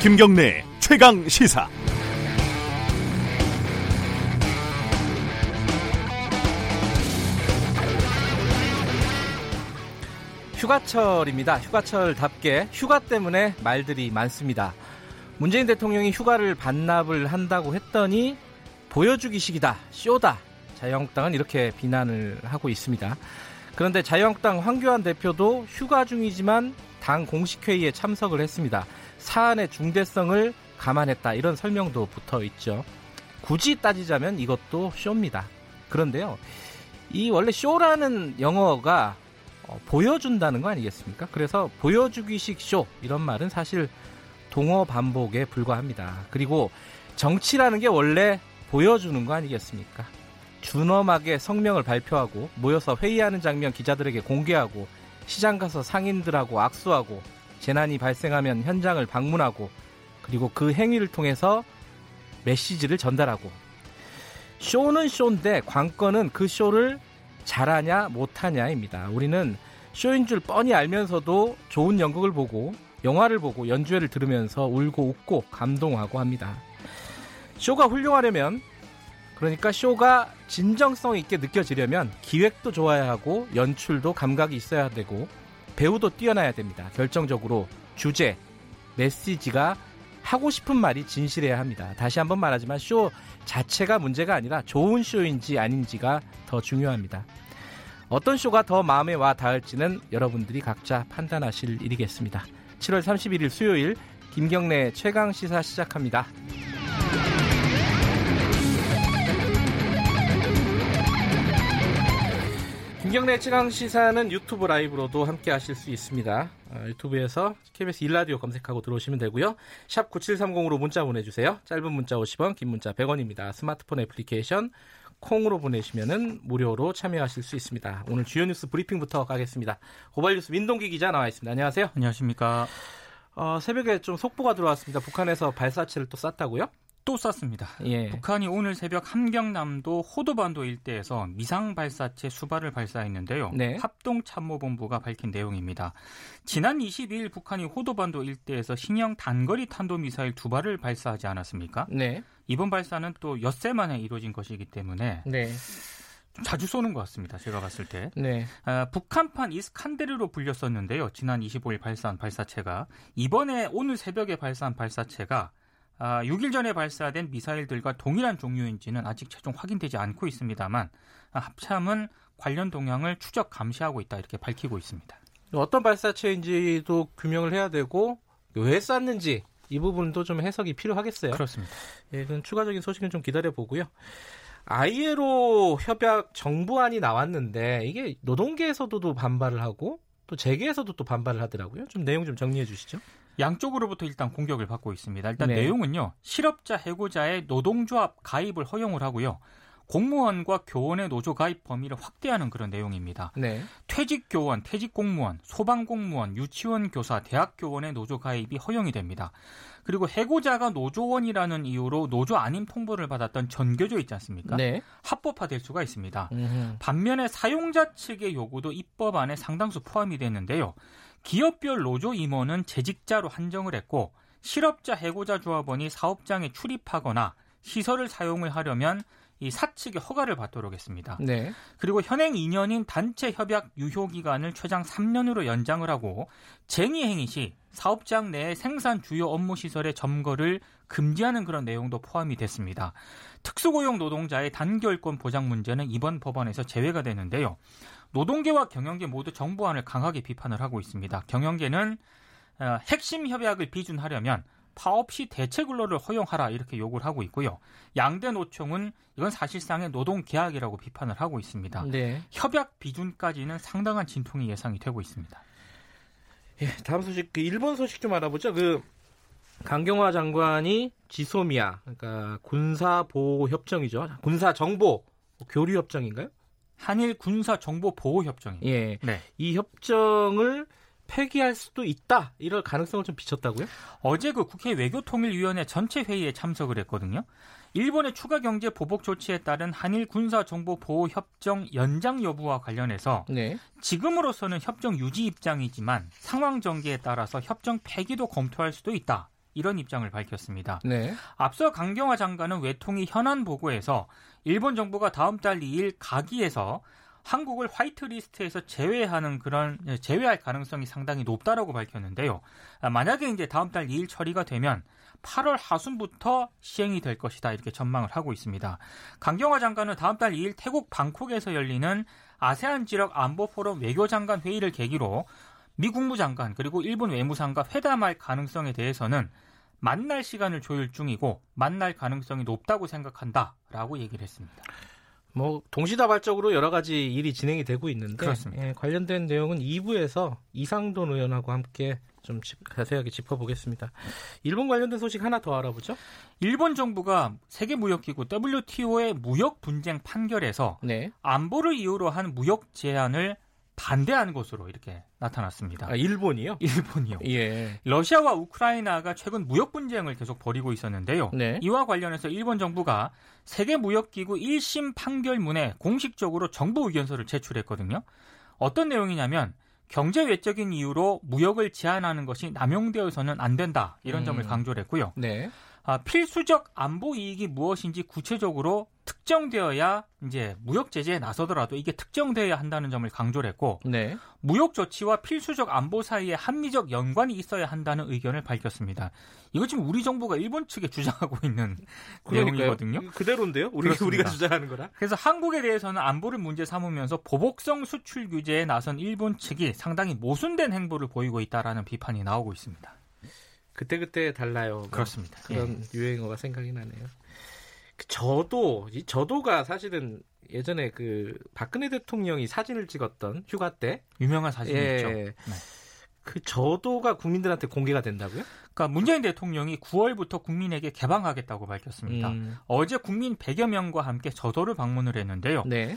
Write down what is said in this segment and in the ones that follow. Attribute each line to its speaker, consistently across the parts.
Speaker 1: 김경래 최강 시사.
Speaker 2: 휴가철입니다. 휴가철답게 휴가 때문에 말들이 많습니다. 문재인 대통령이 휴가를 반납을 한다고 했더니 보여주기식이다, 쇼다. 자유한국당은 이렇게 비난을 하고 있습니다. 그런데 자유한국당 황교안 대표도 휴가 중이지만 당 공식회의에 참석을 했습니다. 사안의 중대성을 감안했다. 이런 설명도 붙어 있죠. 굳이 따지자면 이것도 쇼입니다. 그런데요. 이 원래 쇼라는 영어가 어, 보여준다는 거 아니겠습니까? 그래서 보여주기식 쇼 이런 말은 사실 동어 반복에 불과합니다. 그리고 정치라는 게 원래 보여주는 거 아니겠습니까? 준엄하게 성명을 발표하고 모여서 회의하는 장면 기자들에게 공개하고 시장 가서 상인들하고 악수하고 재난이 발생하면 현장을 방문하고 그리고 그 행위를 통해서 메시지를 전달하고 쇼는 쇼인데 관건은 그 쇼를 잘하냐 못하냐입니다. 우리는 쇼인 줄 뻔히 알면서도 좋은 연극을 보고 영화를 보고 연주회를 들으면서 울고 웃고 감동하고 합니다. 쇼가 훌륭하려면 그러니까 쇼가 진정성 있게 느껴지려면 기획도 좋아야 하고 연출도 감각이 있어야 되고 배우도 뛰어나야 됩니다. 결정적으로 주제, 메시지가 하고 싶은 말이 진실해야 합니다. 다시 한번 말하지만 쇼 자체가 문제가 아니라 좋은 쇼인지 아닌지가 더 중요합니다. 어떤 쇼가 더 마음에 와 닿을지는 여러분들이 각자 판단하실 일이겠습니다. 7월 31일 수요일 김경래 최강 시사 시작합니다. 김경래 최강 시사는 유튜브 라이브로도 함께 하실 수 있습니다. 어, 유튜브에서 KBS 일라디오 검색하고 들어오시면 되고요. 샵 9730으로 문자 보내주세요. 짧은 문자 50원, 긴 문자 100원입니다. 스마트폰 애플리케이션 콩으로 보내시면 무료로 참여하실 수 있습니다. 오늘 주요 뉴스 브리핑부터 가겠습니다. 고발 뉴스 민동기 기자 나와 있습니다. 안녕하세요.
Speaker 3: 안녕하십니까.
Speaker 2: 어, 새벽에 좀 속보가 들어왔습니다. 북한에서 발사체를 또 쐈다고요?
Speaker 3: 또 쐈습니다. 예. 북한이 오늘 새벽 함경남도 호도반도 일대에서 미상 발사체 수발을 발사했는데요. 네. 합동 참모본부가 밝힌 내용입니다. 지난 22일 북한이 호도반도 일대에서 신형 단거리 탄도 미사일 두 발을 발사하지 않았습니까? 네. 이번 발사는 또 엿새 만에 이루어진 것이기 때문에 네. 좀 자주 쏘는 것 같습니다. 제가 봤을 때. 네. 아, 북한판 이스칸데르로 불렸었는데요. 지난 25일 발사한 발사체가 이번에 오늘 새벽에 발사한 발사체가 아, 6일 전에 발사된 미사일들과 동일한 종류인지는 아직 최종 확인되지 않고 있습니다만 아, 합참은 관련 동향을 추적 감시하고 있다 이렇게 밝히고 있습니다.
Speaker 2: 어떤 발사체인지도 규명을 해야 되고 왜 쐈는지 이 부분도 좀 해석이 필요하겠어요.
Speaker 3: 그렇습니다.
Speaker 2: 예, 그건 추가적인 소식은 좀 기다려 보고요. 아이에로 협약 정부안이 나왔는데 이게 노동계에서도 반발을 하고 또 재계에서도 또 반발을 하더라고요. 좀 내용 좀 정리해 주시죠.
Speaker 3: 양쪽으로부터 일단 공격을 받고 있습니다. 일단 네. 내용은요. 실업자 해고자의 노동조합 가입을 허용을 하고요. 공무원과 교원의 노조 가입 범위를 확대하는 그런 내용입니다. 네. 퇴직 교원, 퇴직 공무원, 소방 공무원, 유치원 교사, 대학 교원의 노조 가입이 허용이 됩니다. 그리고 해고자가 노조원이라는 이유로 노조 아님 통보를 받았던 전교조 있지 않습니까? 네. 합법화될 수가 있습니다. 음흠. 반면에 사용자 측의 요구도 입법안에 상당수 포함이 됐는데요. 기업별 노조 임원은 재직자로 한정을 했고 실업자 해고자 조합원이 사업장에 출입하거나 시설을 사용을 하려면 이 사측의 허가를 받도록 했습니다. 네. 그리고 현행 2년인 단체 협약 유효 기간을 최장 3년으로 연장을 하고 쟁의 행위 시 사업장 내 생산 주요 업무 시설의 점거를 금지하는 그런 내용도 포함이 됐습니다. 특수고용 노동자의 단결권 보장 문제는 이번 법안에서 제외가 되는데요. 노동계와 경영계 모두 정부안을 강하게 비판을 하고 있습니다. 경영계는 어, 핵심 협약을 비준하려면 파업 시 대체 근로를 허용하라 이렇게 요구를 하고 있고요. 양대 노총은 이건 사실상의 노동 계약이라고 비판을 하고 있습니다. 네. 협약 비준까지는 상당한 진통이 예상이 되고 있습니다.
Speaker 2: 예, 다음 소식 그 일본 소식 좀 알아보죠. 그 강경화 장관이 지소미아 그러니까 군사 보호 협정이죠. 군사 정보 교류 협정인가요?
Speaker 3: 한일 군사 정보 보호 협정입니다.
Speaker 2: 예. 네. 이 협정을 폐기할 수도 있다. 이럴 가능성을 좀 비쳤다고요?
Speaker 3: 어제 그 국회 외교통일위원회 전체 회의에 참석을 했거든요. 일본의 추가 경제 보복 조치에 따른 한일 군사 정보 보호 협정 연장 여부와 관련해서 네. 지금으로서는 협정 유지 입장이지만 상황 전개에 따라서 협정 폐기도 검토할 수도 있다. 이런 입장을 밝혔습니다. 네. 앞서 강경화 장관은 외통위 현안 보고에서 일본 정부가 다음 달 2일 가기에서 한국을 화이트리스트에서 제외하는 그런 제외할 가능성이 상당히 높다라고 밝혔는데요. 아, 만약에 이제 다음 달 2일 처리가 되면 8월 하순부터 시행이 될 것이다 이렇게 전망을 하고 있습니다. 강경화 장관은 다음 달 2일 태국 방콕에서 열리는 아세안 지역 안보 포럼 외교장관 회의를 계기로 미 국무장관 그리고 일본 외무상과 회담할 가능성에 대해서는 만날 시간을 조율 중이고 만날 가능성이 높다고 생각한다라고 얘기를 했습니다.
Speaker 2: 뭐 동시다발적으로 여러 가지 일이 진행이 되고 있는데 예, 관련된 내용은 2부에서 이상돈 의원하고 함께 좀 자세하게 짚어보겠습니다. 일본 관련된 소식 하나 더 알아보죠.
Speaker 3: 일본 정부가 세계 무역기구 WTO의 무역 분쟁 판결에서 네. 안보를 이유로 한 무역 제한을 반대하는 것으로 이렇게 나타났습니다.
Speaker 2: 아, 일본이요?
Speaker 3: 일본이요. 예. 러시아와 우크라이나가 최근 무역 분쟁을 계속 벌이고 있었는데요. 네. 이와 관련해서 일본 정부가 세계 무역 기구 1심 판결문에 공식적으로 정부 의견서를 제출했거든요. 어떤 내용이냐면 경제 외적인 이유로 무역을 제한하는 것이 남용되어서는 안 된다 이런 음. 점을 강조를 했고요. 네. 아, 필수적 안보 이익이 무엇인지 구체적으로 특정되어야 이제 무역 제재에 나서더라도 이게 특정되어야 한다는 점을 강조를 했고 네. 무역 조치와 필수적 안보 사이에 합리적 연관이 있어야 한다는 의견을 밝혔습니다. 이거 지금 우리 정부가 일본 측에 주장하고 있는 그러니까요. 내용이거든요.
Speaker 2: 그대로인데요? 우리, 우리가 주장하는 거라.
Speaker 3: 그래서 한국에 대해서는 안보를 문제 삼으면서 보복성 수출 규제에 나선 일본 측이 상당히 모순된 행보를 보이고 있다라는 비판이 나오고 있습니다.
Speaker 2: 그때그때 달라요.
Speaker 3: 그렇습니다.
Speaker 2: 그런 예. 유행어가 생각이 나네요. 그 저도 이 저도가 사실은 예전에 그 박근혜 대통령이 사진을 찍었던 휴가 때
Speaker 3: 유명한 사진이죠. 예. 네.
Speaker 2: 그 저도가 국민들한테 공개가 된다고요?
Speaker 3: 그러니까 문재인 대통령이 9월부터 국민에게 개방하겠다고 밝혔습니다. 음. 어제 국민 100여 명과 함께 저도를 방문을 했는데요. 네.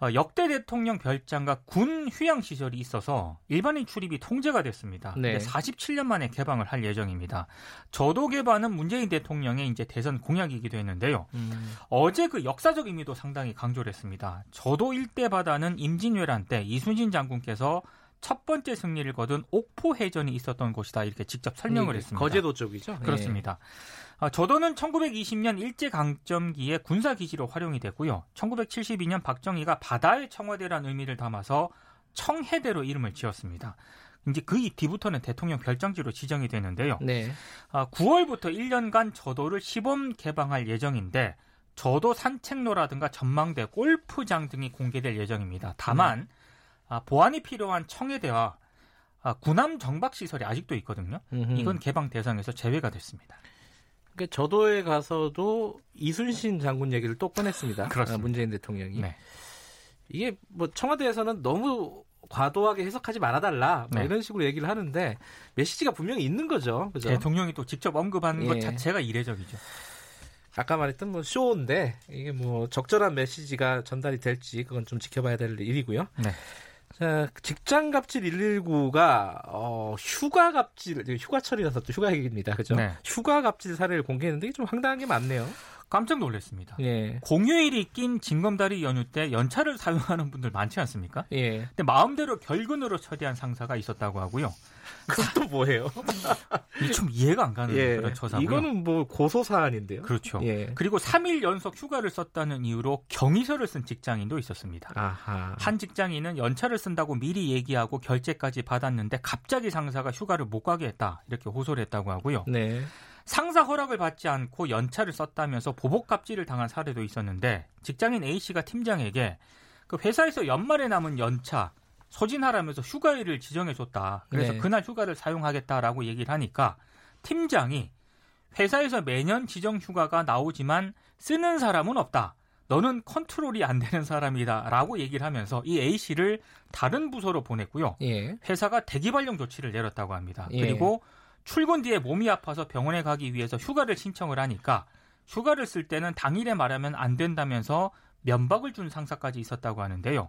Speaker 3: 어, 역대 대통령 별장과 군 휴양 시설이 있어서 일반인 출입이 통제가 됐습니다. 네. 47년 만에 개방을 할 예정입니다. 저도 개방은 문재인 대통령의 이제 대선 공약이기도 했는데요. 음. 어제 그 역사적 의미도 상당히 강조를 했습니다. 저도 일대 바다는 임진왜란 때 이순신 장군께서 첫 번째 승리를 거둔 옥포 해전이 있었던 곳이다 이렇게 직접 설명을 네, 했습니다.
Speaker 2: 거제도 쪽이죠?
Speaker 3: 그렇습니다. 네. 아, 저도는 1920년 일제 강점기에 군사 기지로 활용이 됐고요. 1972년 박정희가 바다의 청와대라는 의미를 담아서 청해대로 이름을 지었습니다. 이제 그 뒤부터는 대통령 별장지로 지정이 되는데요. 네. 아, 9월부터 1년간 저도를 시범 개방할 예정인데 저도 산책로라든가 전망대, 골프장 등이 공개될 예정입니다. 다만 네. 아, 보안이 필요한 청해대와 아, 군함 정박 시설이 아직도 있거든요. 음흠. 이건 개방 대상에서 제외가 됐습니다.
Speaker 2: 그 저도에 가서도 이순신 장군 얘기를 또 꺼냈습니다. 그렇습니다. 문재인 대통령이. 네. 이게 뭐 청와대에서는 너무 과도하게 해석하지 말아달라 뭐 네. 이런 식으로 얘기를 하는데 메시지가 분명히 있는 거죠. 그죠?
Speaker 3: 대통령이 또 직접 언급하는 예. 것 자체가 이례적이죠.
Speaker 2: 아까 말했던 뭐 쇼인데 이게 뭐 적절한 메시지가 전달이 될지 그건 좀 지켜봐야 될 일이고요. 네. 자, 직장 갑질 119가 어, 휴가 갑질 휴가철이라서 또 휴가 얘기입니다. 그죠? 네. 휴가 갑질 사례를 공개했는데 좀 황당한 게 많네요.
Speaker 3: 깜짝 놀랐습니다. 예. 공휴일이 낀 징검다리 연휴 때 연차를 사용하는 분들 많지 않습니까? 예. 근데 마음대로 결근으로 처리한 상사가 있었다고 하고요.
Speaker 2: 그것도 뭐예요?
Speaker 3: 좀 이해가 안 가는 예. 그런 처사고요.
Speaker 2: 이거는 뭐 고소 사안인데요.
Speaker 3: 그렇죠. 예. 그리고 3일 연속 휴가를 썼다는 이유로 경위서를 쓴 직장인도 있었습니다. 아하. 한 직장인은 연차를 쓴다고 미리 얘기하고 결제까지 받았는데 갑자기 상사가 휴가를 못 가게 했다 이렇게 호소를 했다고 하고요. 네. 상사 허락을 받지 않고 연차를 썼다면서 보복 갑질을 당한 사례도 있었는데 직장인 A 씨가 팀장에게 그 회사에서 연말에 남은 연차 소진하라면서 휴가일을 지정해줬다. 그래서 네. 그날 휴가를 사용하겠다라고 얘기를 하니까 팀장이 회사에서 매년 지정 휴가가 나오지만 쓰는 사람은 없다. 너는 컨트롤이 안 되는 사람이다. 라고 얘기를 하면서 이 A씨를 다른 부서로 보냈고요. 예. 회사가 대기발령 조치를 내렸다고 합니다. 예. 그리고 출근 뒤에 몸이 아파서 병원에 가기 위해서 휴가를 신청을 하니까 휴가를 쓸 때는 당일에 말하면 안 된다면서 면박을 준 상사까지 있었다고 하는데요.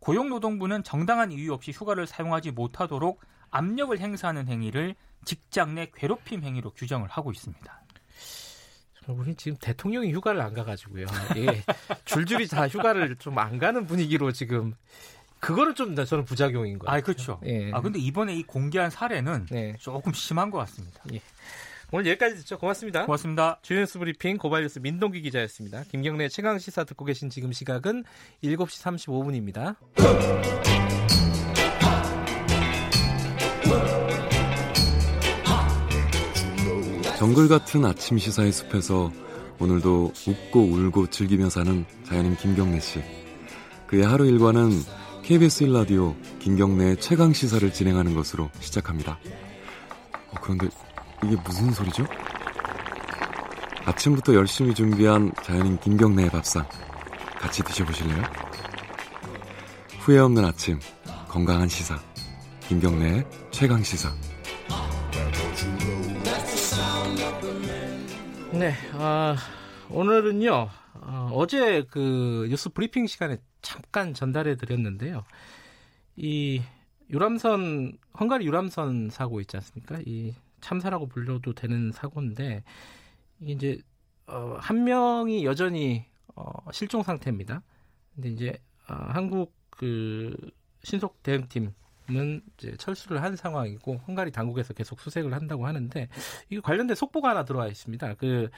Speaker 3: 고용노동부는 정당한 이유 없이 휴가를 사용하지 못하도록 압력을 행사하는 행위를 직장 내 괴롭힘 행위로 규정을 하고 있습니다.
Speaker 2: 우리 지금 대통령이 휴가를 안 가가지고요. 예, 줄줄이 다 휴가를 좀 안 가는 분위기로 지금 그거는 좀 저는 부작용인 거예요.
Speaker 3: 아, 그렇죠. 예. 아, 근데 이번에 이 공개한 사례는 네. 조금 심한 것 같습니다. 예.
Speaker 2: 오늘 여기까지 듣죠. 고맙습니다.
Speaker 3: 고맙습니다.
Speaker 2: 주연스 브리핑 고발뉴스 민동기 기자였습니다. 김경래 최강 시사 듣고 계신 지금 시각은 7시 35분입니다.
Speaker 4: 정글 같은 아침 시사의 숲에서 오늘도 웃고 울고 즐기며 사는 자연인 김경래 씨. 그의 하루 일과는 KBS 1라디오 김경래의 최강 시사를 진행하는 것으로 시작합니다. 어, 그런데 이게 무슨 소리죠? 아침부터 열심히 준비한 자연인 김경래의 밥상 같이 드셔보실래요? 후회 없는 아침 건강한 시사 김경래의 최강 시사
Speaker 2: 네, 어, 오늘은요 어, 제그 뉴스 브리핑 시간에 잠깐 전달해 드렸는데요. 이 유람선 헝가리 유람선 사고 있지 않습니까? 이 참사라고 불려도 되는 사고인데 이제 어, 한 명이 여전히 어, 실종 상태입니다. 근데 이제 어, 한국 그 신속 대응팀 은 이제 철수를 한 상황이고 헝가리 당국에서 계속 수색을 한다고 하는데 이거 관련된 속보가 하나 들어와 있습니다. 그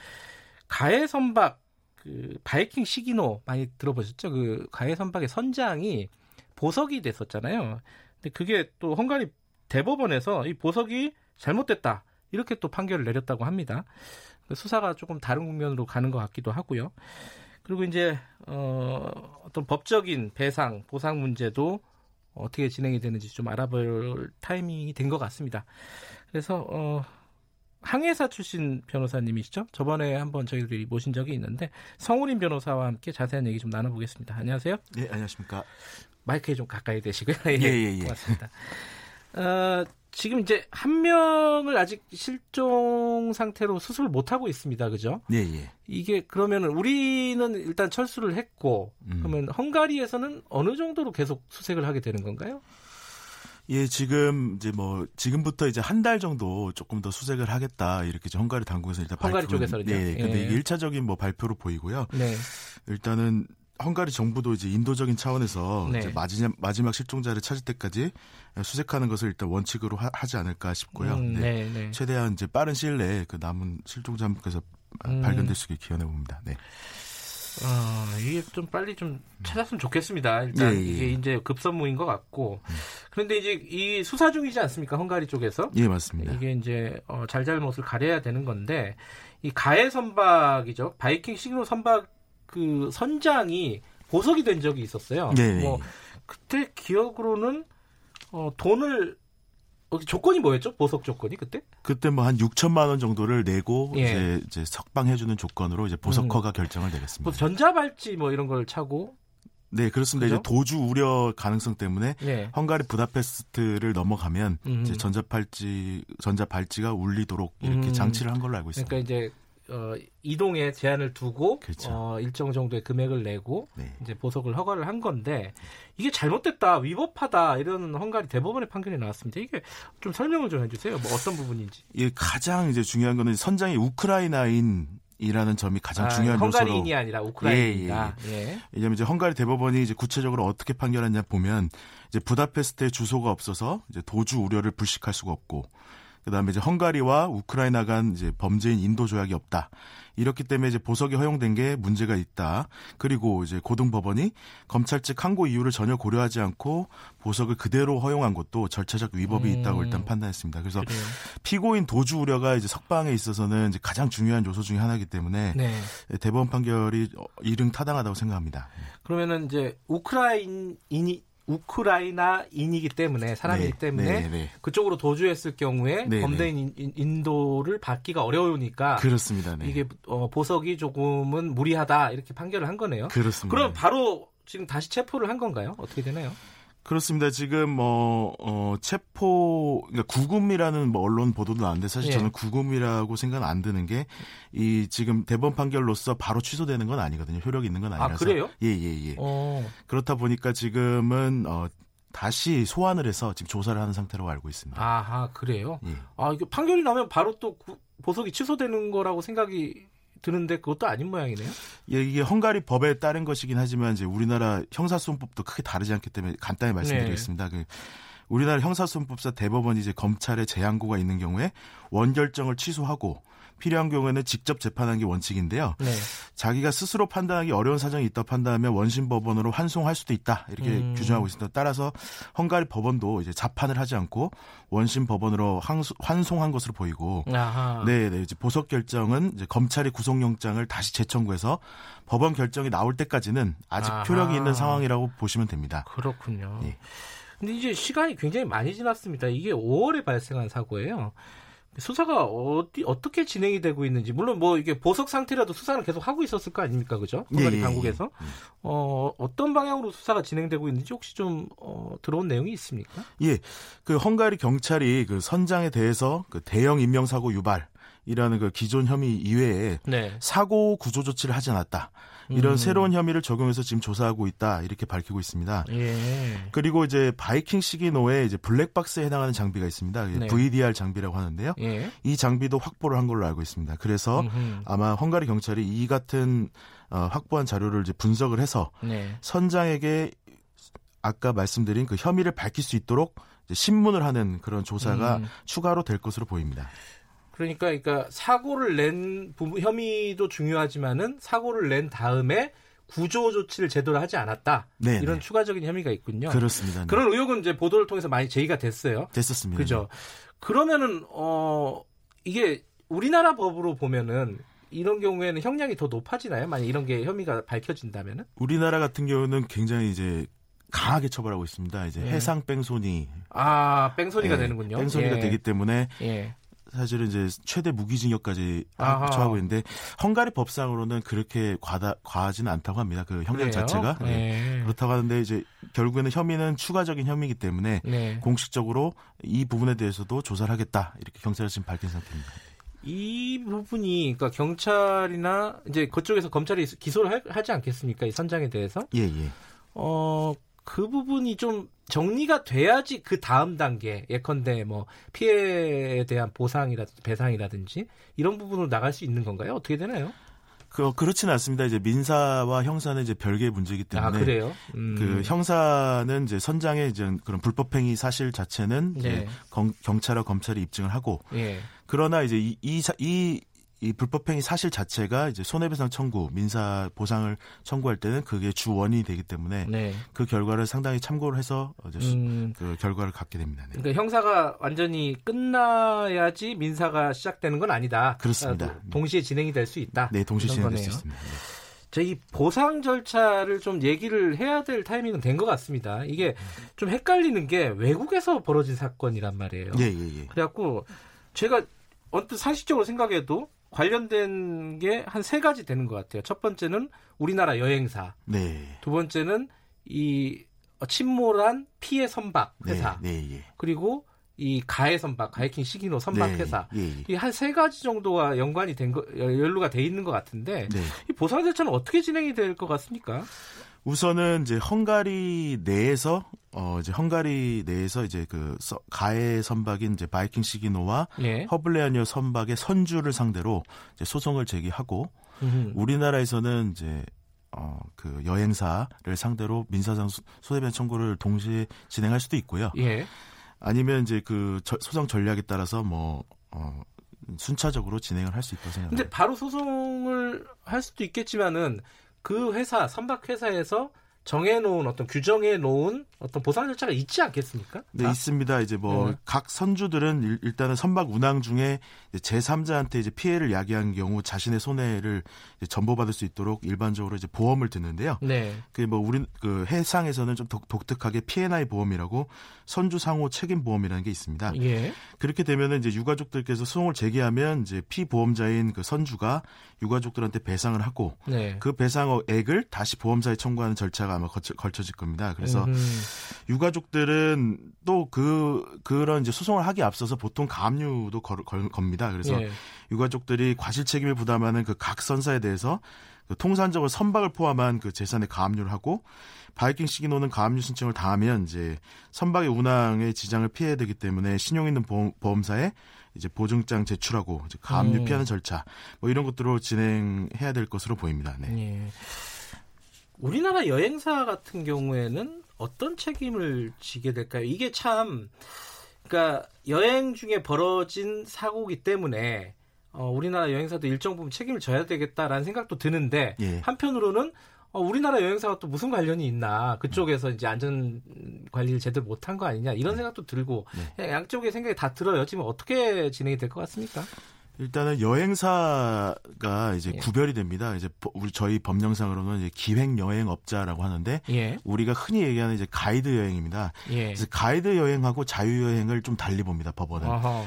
Speaker 2: 가해 선박 그 바이킹 시기노 많이 들어보셨죠? 그 가해 선박의 선장이 보석이 됐었잖아요. 근데 그게 또 헝가리 대법원에서 이 보석이 잘못됐다. 이렇게 또 판결을 내렸다고 합니다. 그 수사가 조금 다른 국면으로 가는 것 같기도 하고요. 그리고 이제 어, 어떤 법적인 배상, 보상 문제도 어떻게 진행이 되는지 좀 알아볼 타이밍이 된 것 같습니다. 그래서 어, 항해사 출신 변호사님이시죠? 저번에 한번 저희들이 모신 적이 있는데 성우림 변호사와 함께 자세한 얘기 좀 나눠보겠습니다. 안녕하세요.
Speaker 5: 네, 안녕하십니까.
Speaker 2: 마이크에 좀 가까이 대시고요. 예,
Speaker 5: 예, 예, 예.
Speaker 2: 고맙습니다. 어, 지금 이제 한 명을 아직 실종 상태로 수술을 못 하고 있습니다. 그죠?
Speaker 5: 네, 예.
Speaker 2: 이게 그러면은 우리는 일단 철수를 했고 음. 그러면 헝가리에서는 어느 정도로 계속 수색을 하게 되는 건가요?
Speaker 5: 예, 지금 이제 뭐 지금부터 이제 한 달 정도 조금 더 수색을 하겠다 이렇게 이제 헝가리 당국에서 일단
Speaker 2: 헝가리
Speaker 5: 발표
Speaker 2: 쪽에서
Speaker 5: 네, 근데
Speaker 2: 예.
Speaker 5: 이게 일차적인 뭐 발표로 보이고요.
Speaker 2: 네.
Speaker 5: 일단은 헝가리 정부도 이제 인도적인 차원에서
Speaker 2: 네.
Speaker 5: 이제 마지막, 마지막 실종자를 찾을 때까지 수색하는 것을 일단 원칙으로 하, 지 않을까 싶고요.
Speaker 2: 음,
Speaker 5: 네.
Speaker 2: 네, 네.
Speaker 5: 최대한 이제 빠른 시일 내에 그 남은 실종자 한 분께서
Speaker 2: 음.
Speaker 5: 발견될 수 있게 기원해 봅니다. 네.
Speaker 2: 어, 이게 좀 빨리 좀 찾았으면 좋겠습니다. 일단
Speaker 5: 예, 예.
Speaker 2: 이게 이제 급선무인 것 같고. 그런데 이제 이 수사 중이지 않습니까? 헝가리 쪽에서.
Speaker 5: 예, 맞습니다.
Speaker 2: 이게 이제 어, 잘잘못을 가려야 되는 건데 이 가해 선박이죠. 바이킹 시그널 선박 그 선장이 보석이 된 적이 있었어요.
Speaker 5: 네.
Speaker 2: 뭐 그때 기억으로는 어, 돈을 어, 조건이 뭐였죠? 보석 조건이 그때?
Speaker 5: 그때 뭐 한 6천만 원 정도를 내고
Speaker 2: 예.
Speaker 5: 이제, 이제 석방해주는 조건으로 이제 보석허가 결정을 내렸습니다.
Speaker 2: 뭐 전자발찌 뭐 이런 걸 차고
Speaker 5: 네, 그렇습니다.
Speaker 2: 그죠?
Speaker 5: 이제 도주 우려 가능성 때문에
Speaker 2: 예.
Speaker 5: 헝가리 부다페스트를 넘어가면
Speaker 2: 음.
Speaker 5: 이제 전자팔찌 전자발찌가 울리도록 이렇게
Speaker 2: 음.
Speaker 5: 장치를 한 걸로 알고 있습니다.
Speaker 2: 그러니까 이제 어, 이동에 제한을 두고
Speaker 5: 그렇죠.
Speaker 2: 어, 일정 정도의 금액을 내고
Speaker 5: 네.
Speaker 2: 이제 보석을 허가를 한 건데 이게 잘못됐다 위법하다 이런 헝가리 대법원의 판결이 나왔습니다. 이게 좀 설명을 좀 해주세요. 뭐 어떤 부분인지.
Speaker 5: 예, 가장 이제 중요한 거는 선장이 우크라이나인 이라는 점이 가장
Speaker 2: 아,
Speaker 5: 중요한
Speaker 2: 헝가리인이
Speaker 5: 요소로.
Speaker 2: 아니라 우크라이나입니다. 예.
Speaker 5: 왜냐하면 이제 헝가리 대법원이 이제 구체적으로 어떻게 판결했냐 보면 이제 부다페스트에 주소가 없어서 이제 도주 우려를 불식할 수가 없고 그다음에 이제 헝가리와 우크라이나 간 이제 범죄인 인도 조약이 없다. 이렇기 때문에 이제 보석이 허용된 게 문제가 있다. 그리고 이제 고등법원이 검찰 측 항고 이유를 전혀 고려하지 않고 보석을 그대로 허용한 것도 절차적 위법이
Speaker 2: 음.
Speaker 5: 있다고 일단 판단했습니다. 그래서
Speaker 2: 그래요.
Speaker 5: 피고인 도주 우려가 이제 석방에 있어서는 이제 가장 중요한 요소 중에 하나이기 때문에
Speaker 2: 네.
Speaker 5: 대법원 판결이 이릉 타당하다고 생각합니다.
Speaker 2: 그러면은 이제 우크라이인이 우크라이나인이기 때문에 사람이기
Speaker 5: 네,
Speaker 2: 때문에
Speaker 5: 네, 네.
Speaker 2: 그쪽으로 도주했을 경우에
Speaker 5: 네,
Speaker 2: 범죄인 인- 인도를 받기가 어려우니까
Speaker 5: 그렇습니다. 네.
Speaker 2: 이게 어, 보석이 조금은 무리하다 이렇게 판결을 한 거네요.
Speaker 5: 그렇습니다.
Speaker 2: 그럼 바로 지금 다시 체포를 한 건가요? 어떻게 되나요?
Speaker 5: 그렇습니다. 지금 뭐 어, 체포 그러니까 구금이라는 뭐 언론 보도도 나왔는데 사실
Speaker 2: 예.
Speaker 5: 저는 구금이라고 생각 안 드는 게 이 지금 대법원 판결로서 바로 취소되는 건 아니거든요. 효력이 있는 건 아니라서.
Speaker 2: 그래요?
Speaker 5: 예, 예, 예.
Speaker 2: 어,
Speaker 5: 그렇다 보니까 지금은 어 다시 소환을 해서 지금 조사를 하는 상태로 알고 있습니다.
Speaker 2: 아하 그래요.
Speaker 5: 예.
Speaker 2: 아 이게 판결이 나면 바로 또 구- 보석이 취소되는 거라고 생각이 드는데 그것도 아닌 모양이네요.
Speaker 5: 예, 이게 헝가리 법에 따른 것이긴 하지만 이제 우리나라 형사소송법도 크게 다르지 않기 때문에 간단히 말씀드리겠습니다.
Speaker 2: 네.
Speaker 5: 그 우리나라 형사소송법사 대법원이 이제 검찰에 재항고가 있는 경우에 원결정을 취소하고 필요한 경우에는 직접 재판하는 게 원칙인데요. 네. 자기가 스스로 판단하기 어려운 사정이 있다 판단하면 원심 법원으로 환송할 수도 있다 이렇게 음. 규정하고 있습니다. 따라서 헝가리 법원도 이제 자판을 하지 않고 원심 법원으로 항수, 환송한 것으로 보이고, 아하. 네, 네 이제 보석 결정은 이제 검찰이 구속영장을 다시 재청구해서 법원 결정이 나올 때까지는 아직 아하. 표력이 있는 상황이라고 보시면 됩니다.
Speaker 2: 그렇군요. 네. 근데 이제 시간이 굉장히 많이 지났습니다. 이게 5월에 발생한 사고예요. 수사가 어디 어떻게 진행이 되고 있는지 물론 뭐 이게 보석 상태라도 수사는 계속 하고 있었을 거 아닙니까 그죠? 헝가리 예, 예, 당국에서 예, 예. 어 어떤 방향으로 수사가 진행되고 있는지 혹시 좀 어, 들어온 내용이 있습니까?
Speaker 5: 예, 그 헝가리 경찰이 그 선장에 대해서 그 대형 인명 사고 유발 이라는 그 기존 혐의 이외에 네. 사고 구조 조치를 하지 않았다. 이런 음. 새로운 혐의를 적용해서 지금 조사하고 있다 이렇게 밝히고 있습니다. 예. 그리고 이제 바이킹 시기노에 이제 블랙박스에 해당하는 장비가 있습니다. 네. VDR 장비라고 하는데요. 예. 이 장비도 확보를 한 걸로 알고 있습니다. 그래서 음흠. 아마 헝가리 경찰이 이 같은 어, 확보한 자료를 이제 분석을 해서 네. 선장에게 아까 말씀드린 그 혐의를 밝힐 수 있도록 신문을 하는 그런 조사가 음. 추가로 될 것으로 보입니다.
Speaker 2: 그러니까 그러니까 사고를 낸 부분 혐의도 중요하지만은 사고를 낸 다음에 구조 조치를 제대로 하지 않았다. 네네. 이런 네. 추가적인 혐의가 있군요.
Speaker 5: 그렇습니다. 네.
Speaker 2: 그런 의혹은 이제 보도를 통해서 많이 제기가 됐어요.
Speaker 5: 됐었습니다.
Speaker 2: 그죠. 그러면은 어 이게 우리나라 법으로 보면은 이런 경우에는 형량이 더 높아지나요? 만약 이런 게 혐의가 밝혀진다면은?
Speaker 5: 우리나라 같은 경우는 굉장히 이제 강하게 처벌하고 있습니다. 이제 예. 해상 뺑소니.
Speaker 2: 아, 뺑소니가 예, 되는군요.
Speaker 5: 뺑소니가 예. 되기 때문에 예. 사실은 이제 최대 무기징역까지 아하. 처하고 있는데 헝가리 법상으로는 그렇게 과다 과하지는 않다고 합니다. 그 형량 그래요? 자체가 네. 네. 그렇다고 하는데 이제 결국에는 혐의는 추가적인 혐의이기 때문에 네. 공식적으로 이 부분에 대해서도 조사를 하겠다 이렇게 경찰에서 지금 밝힌 상태입니다.
Speaker 2: 이 부분이 그러니까 경찰이나 이제 그쪽에서 검찰이 기소를 하, 지 않겠습니까? 이 선장에 대해서?
Speaker 5: 예, 예.
Speaker 2: 어, 그 부분이 좀 정리가 돼야지 그 다음 단계 예컨대 뭐 피해에 대한 보상이라든지 배상이라든지 이런 부분으로 나갈 수 있는 건가요? 어떻게 되나요?
Speaker 5: 그 그렇지는 않습니다. 이제 민사와 형사는 이제 별개의 문제이기 때문에 아,
Speaker 2: 그래요?
Speaker 5: 음. 그 형사는 이제 선장의 이제 그런 불법행위 사실 자체는 네. 경찰과 검찰이 입증을 하고 예. 그러나 이제 이, 이, 이 이 불법행위 사실 자체가 이제 손해배상 청구, 민사 보상을 청구할 때는 그게 주 원인이 되기 때문에 네. 그 결과를 상당히 참고를 해서 음. 그 결과를 갖게 됩니다. 네.
Speaker 2: 그러니까 형사가 완전히 끝나야지 민사가 시작되는 건 아니다.
Speaker 5: 그렇습니다.
Speaker 2: 그러니까 동시에 진행이 될 수 있다.
Speaker 5: 네, 동시에 진행될 수 있습니다. 네.
Speaker 2: 저이 보상 절차를 좀 얘기를 해야 될 타이밍은 된 것 같습니다. 이게 좀 헷갈리는 게 외국에서 벌어진 사건이란 말이에요.
Speaker 5: 예, 예, 예.
Speaker 2: 그래갖고 제가 언뜻 상식적으로 생각해도 관련된 게 한 세 가지 되는 것 같아요. 첫 번째는 우리나라 여행사. 네. 두 번째는 이 침몰한 피해 선박 네, 회사. 네, 네, 예. 그리고 이 가해 선박, 가해킹 시기노 선박 네, 회사. 예, 예. 이한 세 가지 정도가 연관이 된 거, 연루가 돼 있는 것 같은데 네. 이 보상 절차는 어떻게 진행이 될 것 같습니까?
Speaker 5: 우선은 이제 헝가리 내에서 어 이제 헝가리 내에서 이제 그 가해 선박인 이제 바이킹 시기노와 예. 허블레아니오 선박의 선주를 상대로 이제 소송을 제기하고 음흠. 우리나라에서는 이제 어, 그 여행사를 상대로 민사상 소대변 청구를 동시에 진행할 수도 있고요. 예. 아니면 이제 그 저, 소송 전략에 따라서 뭐 어, 순차적으로 진행을 할 수 있다고 생각합니다.
Speaker 2: 근데 바로 소송을 할 수도 있겠지만은 그 회사 선박 회사에서 정해놓은 어떤 규정해 놓은 어떤 보상 절차가 있지 않겠습니까?
Speaker 5: 네, 아? 있습니다. 이제 뭐각 네. 선주들은 일, 단은 선박 운항 중에 제3자한테 이제 피해를 야기한 경우 자신의 손해를 전보받을 수 있도록 일반적으로 이제 보험을 드는데요. 네. 그뭐 우리 그 해상에서는 좀 독, 특하게 P&I 보험이라고 선주 상호 책임 보험이라는 게 있습니다. 예. 그렇게 되면은 이제 유가족들께서 소송을 제기하면 이제 피보험자인 그 선주가 유가족들한테 배상을 하고 네. 그 배상액을 다시 보험사에 청구하는 절차가 아마 거쳐, 걸쳐질 겁니다. 그래서 음. 유가족들은 또 그 그런 이제 소송을 하기 앞서서 보통 가압류도 걸, 걸, 겁니다. 그래서 예. 유가족들이 과실 책임을 부담하는 그 각 선사에 대해서 그 통산적으로 선박을 포함한 그 재산에 가압류를 하고 바이킹 시기노는 가압류 신청을 다 하면 이제 선박의 운항에 지장을 피해야 되기 때문에 신용 있는 보험, 보험사에 이제 보증장 제출하고 이제 가압류 음. 피하는 절차 뭐 이런 것들로 진행해야 될 것으로 보입니다. 네. 예.
Speaker 2: 우리나라 여행사 같은 경우에는 어떤 책임을 지게 될까요? 이게 참 그러니까 여행 중에 벌어진 사고기 때문에 어, 우리나라 여행사도 일정 부분 책임을 져야 되겠다라는 생각도 드는데 예. 한편으로는 어, 우리나라 여행사가 또 무슨 관련이 있나 그쪽에서 이제 안전 관리를 제대로 못한 거 아니냐 이런 네. 생각도 들고 네. 양쪽의 생각이 다 들어요. 지금 어떻게 진행이 될 것 같습니까?
Speaker 5: 일단은 여행사가 이제 예. 구별이 됩니다. 이제 우리 저희 법령상으로는 이제 기획 여행업자라고 하는데 예. 우리가 흔히 얘기하는 이제 가이드 여행입니다. 예. 그래서 가이드 여행하고 자유 여행을 좀 달리 봅니다. 법원은. 어허.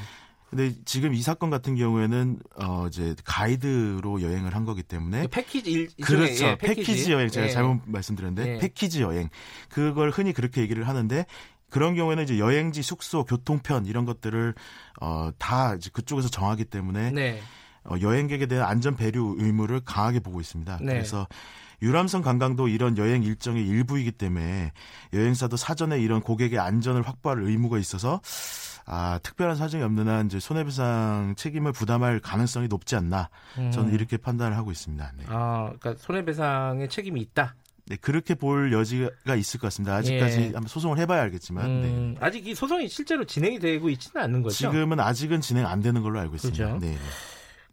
Speaker 5: 근데 지금 이 사건 같은 경우에는 어 이제 가이드로 여행을 한 거기 때문에
Speaker 2: 패키지 일,
Speaker 5: 그렇죠 예, 패키지. 패키지. 여행 제가 예. 잘못 말씀드렸는데 예. 패키지 여행 그걸 흔히 그렇게 얘기를 하는데 그런 경우에는 이제 여행지 숙소 교통편 이런 것들을 어 다 이제 그쪽에서 정하기 때문에 네. 어, 여행객에 대한 안전 배려 의무를 강하게 보고 있습니다. 네. 그래서 유람선 관광도 이런 여행 일정의 일부이기 때문에 여행사도 사전에 이런 고객의 안전을 확보할 의무가 있어서 아, 특별한 사정이 없는 한 이제 손해배상 책임을 부담할 가능성이 높지 않나 저는 음. 이렇게 판단을 하고 있습니다. 네.
Speaker 2: 아, 그러니까 손해배상의 책임이 있다.
Speaker 5: 네, 그렇게 볼 여지가 있을 것 같습니다. 아직까지 예. 한번 소송을 해봐야 알겠지만 음,
Speaker 2: 네. 아직 이 소송이 실제로 진행이 되고 있지는 않는 거죠.
Speaker 5: 지금은 아직은 진행 안 되는 걸로 알고 있습니다. 그렇죠? 네.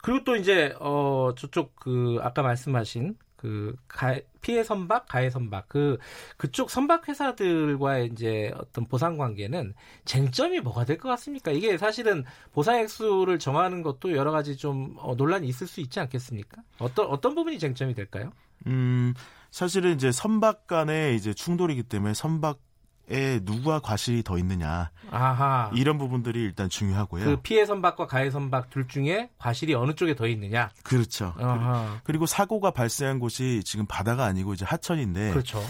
Speaker 2: 그리고 또 이제 어 저쪽 그 아까 말씀하신 그 가, 피해 선박, 가해 선박 그 그쪽 선박 회사들과의 이제 어떤 보상 관계는 쟁점이 뭐가 될 것 같습니까? 이게 사실은 보상 액수를 정하는 것도 여러 가지 좀 어, 논란이 있을 수 있지 않겠습니까? 어떤 어떤 부분이 쟁점이 될까요?
Speaker 5: 음, 사실은 이제 선박 간의 이제 충돌이기 때문에 선박 에 누가 과실이 더 있느냐 아하. 이런 부분들이 일단 중요하고요.
Speaker 2: 그 피해 선박과 가해 선박 둘 중에 과실이 어느 쪽에 더 있느냐.
Speaker 5: 그렇죠. 아하. 그리고 사고가 발생한 곳이 지금 바다가 아니고 이제 하천인데.
Speaker 2: 그렇죠.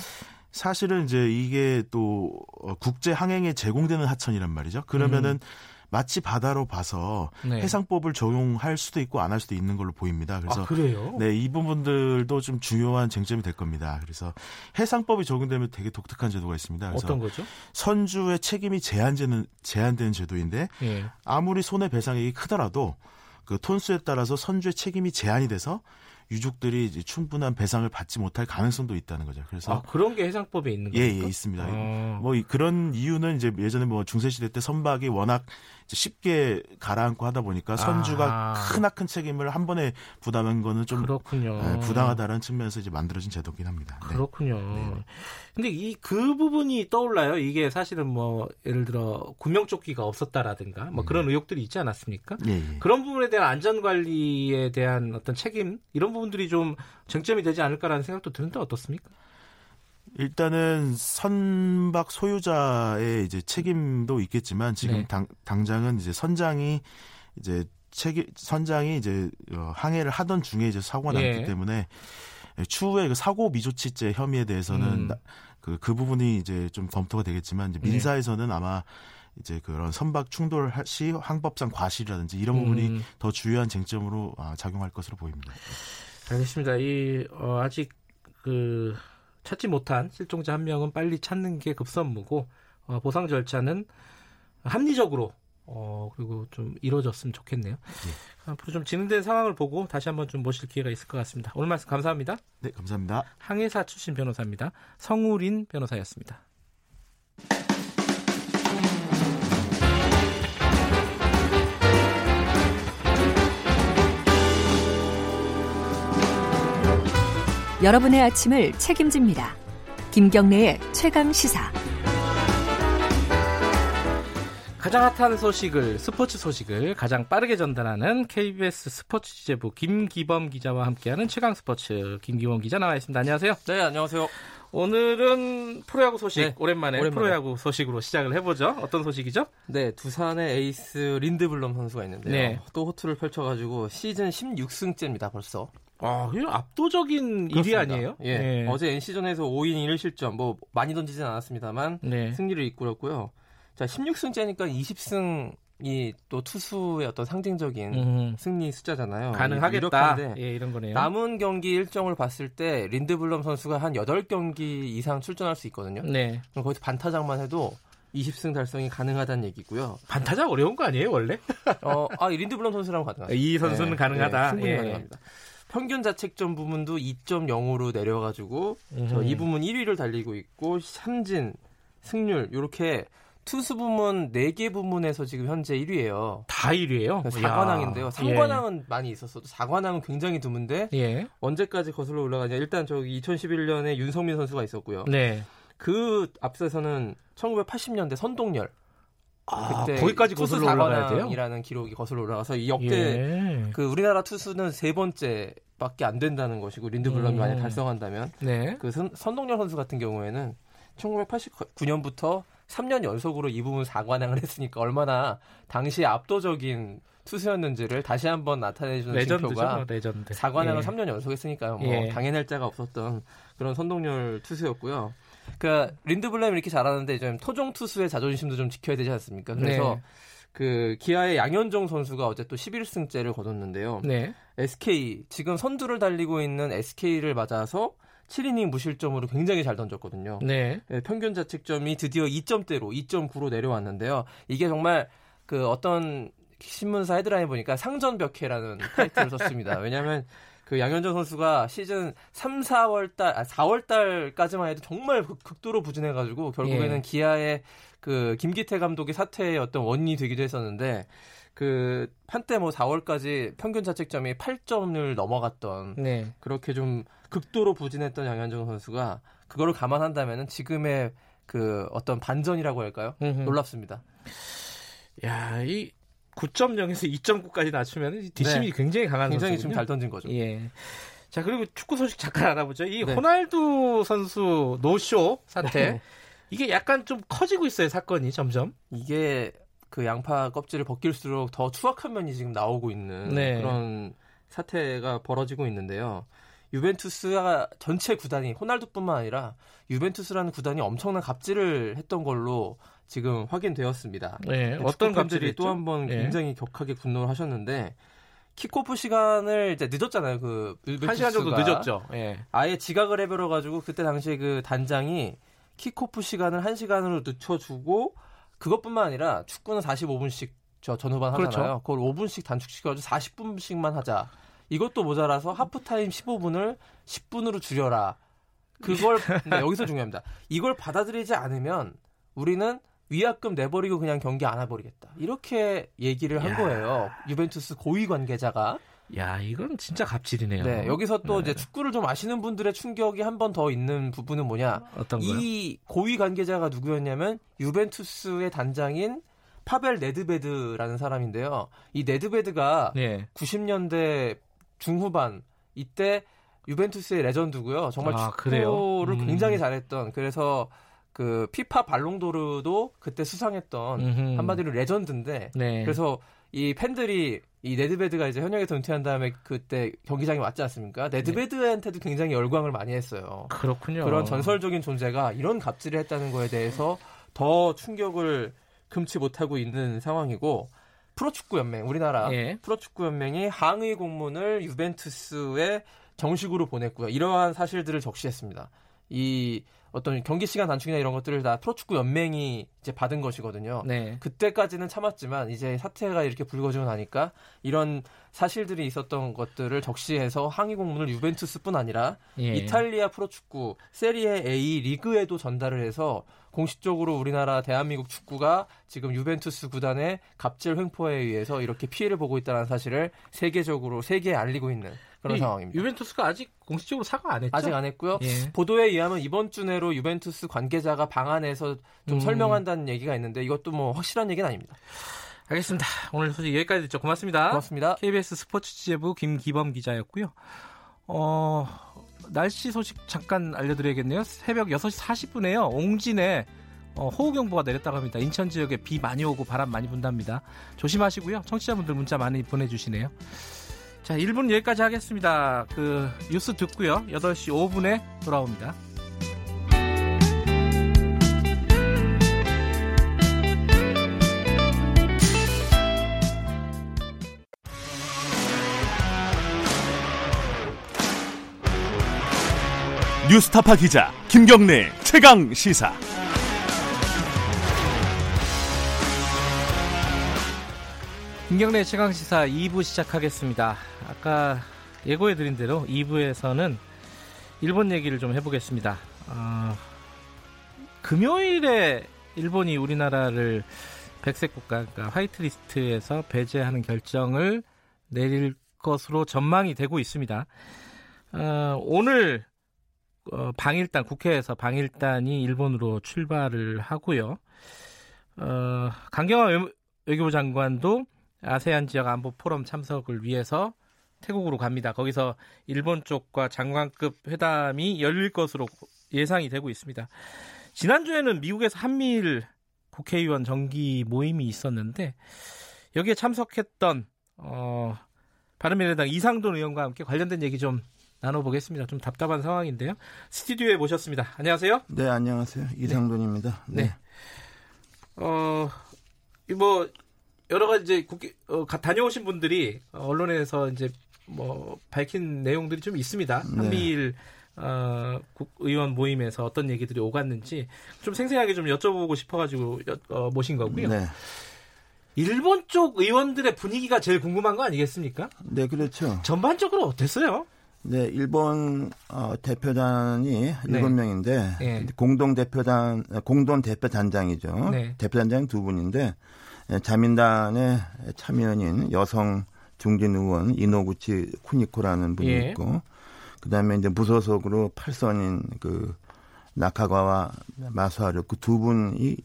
Speaker 5: 사실은 이제 이게 또 어, 국제 항행에 제공되는 하천이란 말이죠. 그러면은 음. 마치 바다로 봐서 네. 해상법을 적용할 수도 있고 안 할 수도 있는 걸로 보입니다.
Speaker 2: 그래서 아, 그래요?
Speaker 5: 네, 이 부분들도 좀 중요한 쟁점이 될 겁니다. 그래서 해상법이 적용되면 되게 독특한 제도가 있습니다. 그래서
Speaker 2: 어떤 거죠?
Speaker 5: 선주의 책임이 제한되는 제한되는 제도인데 네. 아무리 손해 배상액이 크더라도 그 톤수에 따라서 선주의 책임이 제한이 돼서 유족들이 충분한 배상을 받지 못할 가능성도 있다는 거죠. 그래서
Speaker 2: 아, 그런 게 해상법에 있는 거예요?
Speaker 5: 예, 예, 있습니다. 아. 뭐 그런 이유는 이제 예전에 뭐 중세 시대 때 선박이 워낙 쉽게 가라앉고 하다 보니까 선주가 아. 크나큰 책임을 한 번에 부담한 거는 좀
Speaker 2: 그렇군요.
Speaker 5: 네, 부당하다는 측면에서 이제 만들어진 제도긴 합니다.
Speaker 2: 네. 그렇군요. 네. 근데 이 그 부분이 떠올라요. 이게 사실은 뭐 예를 들어 구명조끼가 없었다라든가 뭐 음. 그런 의혹들이 있지 않았습니까? 예, 예. 그런 부분에 대한 안전 관리에 대한 어떤 책임 이런 부분 들이 좀 쟁점이 되지 않을까라는 생각도 드는데 어떻습니까?
Speaker 5: 일단은 선박 소유자의 이제 책임도 있겠지만 지금 네. 당, 당장은 이제 선장이 이제 책임 선장이 이제 어, 항해를 하던 중에 이제 사고가 났기 예. 때문에 추후에 그 사고 미조치죄 혐의에 대해서는 음. 그, 그 부분이 이제 좀 검토가 되겠지만 이제 네. 민사에서는 네. 아마 이제 그런 선박 충돌 시 항법상 과실이라든지 이런 부분이 음. 더 주요한 쟁점으로 아, 작용할 것으로 보입니다.
Speaker 2: 알겠습니다. 이 어, 아직 그 찾지 못한 실종자 한 명은 빨리 찾는 게 급선무고 어, 보상 절차는 합리적으로 어, 그리고 좀 이루어졌으면 좋겠네요. 네. 앞으로 좀 진행된 상황을 보고 다시 한번 좀 모실 기회가 있을 것 같습니다. 오늘 말씀 감사합니다.
Speaker 5: 네, 감사합니다.
Speaker 2: 항해사 출신 변호사입니다. 성우린 변호사였습니다.
Speaker 6: 여러분의 아침을 책임집니다. 김경래의 최강 시사.
Speaker 2: 가장 핫한 소식을 스포츠 소식을 가장 빠르게 전달하는 KBS 스포츠 취재부 김기범 기자와 함께하는 최강 스포츠 김기범 기자 나와 있습니다. 안녕하세요.
Speaker 7: 네, 안녕하세요.
Speaker 2: 오늘은 프로야구 소식 네, 오랜만에, 오랜만에, 프로야구 소식으로 시작을 해보죠. 어떤 소식이죠?
Speaker 7: 네, 두산의 에이스 린드블럼 선수가 있는데요. 네. 또 호투를 펼쳐가지고 시즌 16승째입니다. 벌써.
Speaker 2: 아, 이 압도적인 그렇습니다. 1위 아니에요?
Speaker 7: 예. 네. 어제 NC전에서 5인 1 실점, 뭐, 많이 던지진 않았습니다만, 네. 승리를 이끌었고요. 자, 16승째니까 20승이 또 투수의 어떤 상징적인 음. 승리 숫자잖아요.
Speaker 2: 가능하겠다. 예, 이런 거네요.
Speaker 7: 남은 경기 일정을 봤을 때, 린드블럼 선수가 한 8경기 이상 출전할 수 있거든요. 네. 그럼 거기서 반타작만 해도 20승 달성이 가능하다는 얘기고요.
Speaker 2: 반타작 어려운 거 아니에요, 원래?
Speaker 7: 어, 아, 린드블럼 선수랑 가능하죠.
Speaker 2: 이 선수는 네, 가능하다.
Speaker 7: 네, 충분히 예. 가능합니다. 평균 자책점 부분도 2.0으로 내려가지고 이 부분 1위를 달리고 있고 삼진, 승률 이렇게 투수 부문 4개 부문에서 지금 현재 1위예요.
Speaker 2: 다 1위예요?
Speaker 7: 4관왕인데요. 3관왕은 예. 많이 있었어도 4관왕은 굉장히 드문데 예. 언제까지 거슬러 올라가냐. 일단 저기 2011년에 윤성민 선수가 있었고요. 네. 그 앞서서는 1980년대 선동열
Speaker 2: 아, 거기까지 거슬러 올라가야 돼요?
Speaker 7: 이라는 기록이 거슬러 올라가서 이 역대 예. 그 우리나라 투수는 세 번째밖에 안 된다는 것이고 린드블럼이 음. 만약 달성한다면 네. 그 선, 선동열 선수 같은 경우에는 1989년부터 3년 연속으로 이 부문 4관왕을 했으니까 얼마나 당시 압도적인 투수였는지를 다시 한번 나타내주는 레전드죠, 징표가 레전드. 4관왕을 예. 3년 연속했으니까요. 뭐 예. 당해낼 자가 없었던 그런 선동열 투수였고요. 그러니까 린드블럼 이렇게 잘하는데 좀 토종 투수의 자존심도 좀 지켜야 되지 않습니까? 그래서 네. 그 기아의 양현종 선수가 어제 또 11승째를 거뒀는데요. 네. SK 지금 선두를 달리고 있는 SK를 맞아서 7이닝 무실점으로 굉장히 잘 던졌거든요. 네. 네. 평균 자책점이 드디어 2점대로 2.9로 내려왔는데요. 이게 정말 그 어떤 신문사 헤드라인 보니까 상전 벽해라는 타이틀을 썼습니다. 왜냐하면 그 양현종 선수가 시즌 3, 4월 달, 아, 4월 달까지만 해도 정말 극 도로 부진해가지고 결국에는 예. 기아의 그 김기태 감독의 사퇴의 어떤 원인이 되기도 했었는데 그 한때 뭐 4월까지 평균 자책점이 8점을 넘어갔던 네. 그렇게 좀 극도로 부진했던 양현종 선수가 그거를 감안한다면은 지금의 그 어떤 반전이라고 할까요? 음흠. 놀랍습니다.
Speaker 2: 야, 이 9.0에서 2.9까지 낮추면 뒷심이 네. 굉장히 강한
Speaker 7: 굉장히 지금 잘 던진 거죠.
Speaker 2: 예. 자 그리고 축구 소식 잠깐 알아보죠. 이 네. 호날두 선수 노쇼 사태 네. 이게 약간 좀 커지고 있어요 사건이 점점.
Speaker 7: 이게 그 양파 껍질을 벗길수록 더 추악한 면이 지금 나오고 있는 네. 그런 사태가 벌어지고 있는데요. 유벤투스가 전체 구단이 호날두뿐만 아니라 유벤투스라는 구단이 엄청난 갑질을 했던 걸로 지금 확인되었습니다. 네, 어떤 감들이 또 한 번 굉장히 격하게 분노를 하셨는데 킥오프 시간을 이제 늦었잖아요. 그한
Speaker 2: 시간 정도 늦었죠. 예.
Speaker 7: 아예 지각을 해버려 가지고 그때 당시에 그 단장이 킥오프 시간을 한 시간으로 늦춰 주고 그것뿐만 아니라 축구는 45분씩 저 전후반 하잖아요. 그렇죠. 그걸 5분씩 단축시켜 가지고 40분씩만 하자. 이것도 모자라서 하프타임 15분을 10분으로 줄여라. 그걸 네, 여기서 중요합니다. 이걸 받아들이지 않으면 우리는 위약금 내버리고 그냥 경기 안 해버리겠다. 이렇게 얘기를 한 야. 거예요. 유벤투스 고위 관계자가.
Speaker 2: 야, 이건 진짜 갑질이네요.
Speaker 7: 네, 여기서 또 네. 이제 축구를 좀 아시는 분들의 충격이 한 번 더 있는 부분은 뭐냐?
Speaker 2: 어떤 거요?
Speaker 7: 이 고위 관계자가 누구였냐면 유벤투스의 단장인 파벨 네드베드라는 사람인데요. 이 네드베드가 네. 90년대 중후반 이때 유벤투스의 레전드고요. 정말 아, 축구를 음. 굉장히 잘했던 그래서 그 피파 발롱도르도 그때 수상했던 음흠. 한마디로 레전드인데 네. 그래서 이 팬들이 이 네드베드가 이제 현역에서 은퇴한 다음에 그때 경기장에 왔지 않습니까? 네드베드한테도 굉장히 열광을 많이 했어요.
Speaker 2: 그렇군요.
Speaker 7: 그런 전설적인 존재가 이런 갑질을 했다는 거에 대해서 더 충격을 금치 못하고 있는 상황이고 프로축구 연맹 우리나라 예. 프로축구 연맹이 항의 공문을 유벤투스에 정식으로 보냈고요. 이러한 사실들을 적시했습니다. 이 어떤 경기 시간 단축이나 이런 것들을 다 프로축구 연맹이 이제 받은 것이거든요. 네. 그때까지는 참았지만 이제 사태가 이렇게 불거지고 나니까 이런 사실들이 있었던 것들을 적시해서 항의 공문을 유벤투스뿐 아니라 예. 이탈리아 프로축구 세리에 A 리그에도 전달을 해서 공식적으로 우리나라 대한민국 축구가 지금 유벤투스 구단의 갑질 횡포에 의해서 이렇게 피해를 보고 있다는 사실을 세계적으로 세계에 알리고 있는 그런 상황입니다.
Speaker 2: 유벤투스가 아직 공식적으로 사과 안 했죠?
Speaker 7: 아직 안 했고요. 예. 보도에 의하면 이번 주 내로 유벤투스 관계자가 방안에서 좀 음. 설명한다는 얘기가 있는데 이것도 뭐 확실한 얘기는 아닙니다.
Speaker 2: 알겠습니다. 오늘 소식 여기까지 듣죠. 고맙습니다.
Speaker 7: 고맙습니다.
Speaker 2: KBS 스포츠 취재부 김기범 기자였고요. 어, 날씨 소식 잠깐 알려드려야겠네요. 새벽 6시 40분에요. 옹진에 어, 호우경보가 내렸다고 합니다. 인천 지역에 비 많이 오고 바람 많이 분답니다. 조심하시고요. 청취자분들 문자 많이 보내주시네요. 자, 1분 여기까지 하겠습니다. 그 뉴스 듣고요. 8시 5분에 돌아옵니다.
Speaker 1: 뉴스타파 기자 김경래 최강 시사.
Speaker 2: 김경래 최강 시사 2부 시작하겠습니다. 아까 예고해드린 대로 2부에서는 일본 얘기를 좀 해보겠습니다. 어, 금요일에 일본이 우리나라를 백색 국가, 그러니까 화이트리스트에서 배제하는 결정을 내릴 것으로 전망이 되고 있습니다. 어, 오늘 어, 방일단 국회에서 방일단이 일본으로 출발을 하고요. 어, 강경화 외교부 장관도 아세안 지역 안보 포럼 참석을 위해서 태국으로 갑니다. 거기서 일본 쪽과 장관급 회담이 열릴 것으로 예상이 되고 있습니다. 지난주에는 미국에서 한미일 국회의원 정기 모임이 있었는데 여기에 참석했던 어, 바른미래당 이상돈 의원과 함께 관련된 얘기 좀 나눠보겠습니다. 좀 답답한 상황인데요. 스튜디오에 모셨습니다. 안녕하세요.
Speaker 8: 네, 안녕하세요. 이상돈입니다.
Speaker 2: 네. 네. 어, 뭐 여러 가지 이제 국회 어, 다녀오신 분들이 언론에서 이제 뭐 밝힌 내용들이 좀 있습니다. 네. 한미일 어, 국의원 모임에서 어떤 얘기들이 오갔는지 좀 생생하게 좀 여쭤보고 싶어가지고 여, 어, 모신 거고요. 네. 일본 쪽 의원들의 분위기가 제일 궁금한 거 아니겠습니까?
Speaker 8: 네, 그렇죠.
Speaker 2: 전반적으로 어땠어요?
Speaker 8: 네, 일본 어, 대표단이 일곱 네. 명인데 네. 공동 대표단 공동 대표 단장이죠. 네. 대표 단장 두 분인데 예, 자민단의 참여연인 여성 중진 의원 이노구치 쿠니코라는 분이 예. 있고 그다음에 이제 무소속으로 팔선인 그 나카가와 마수하르 그두 분이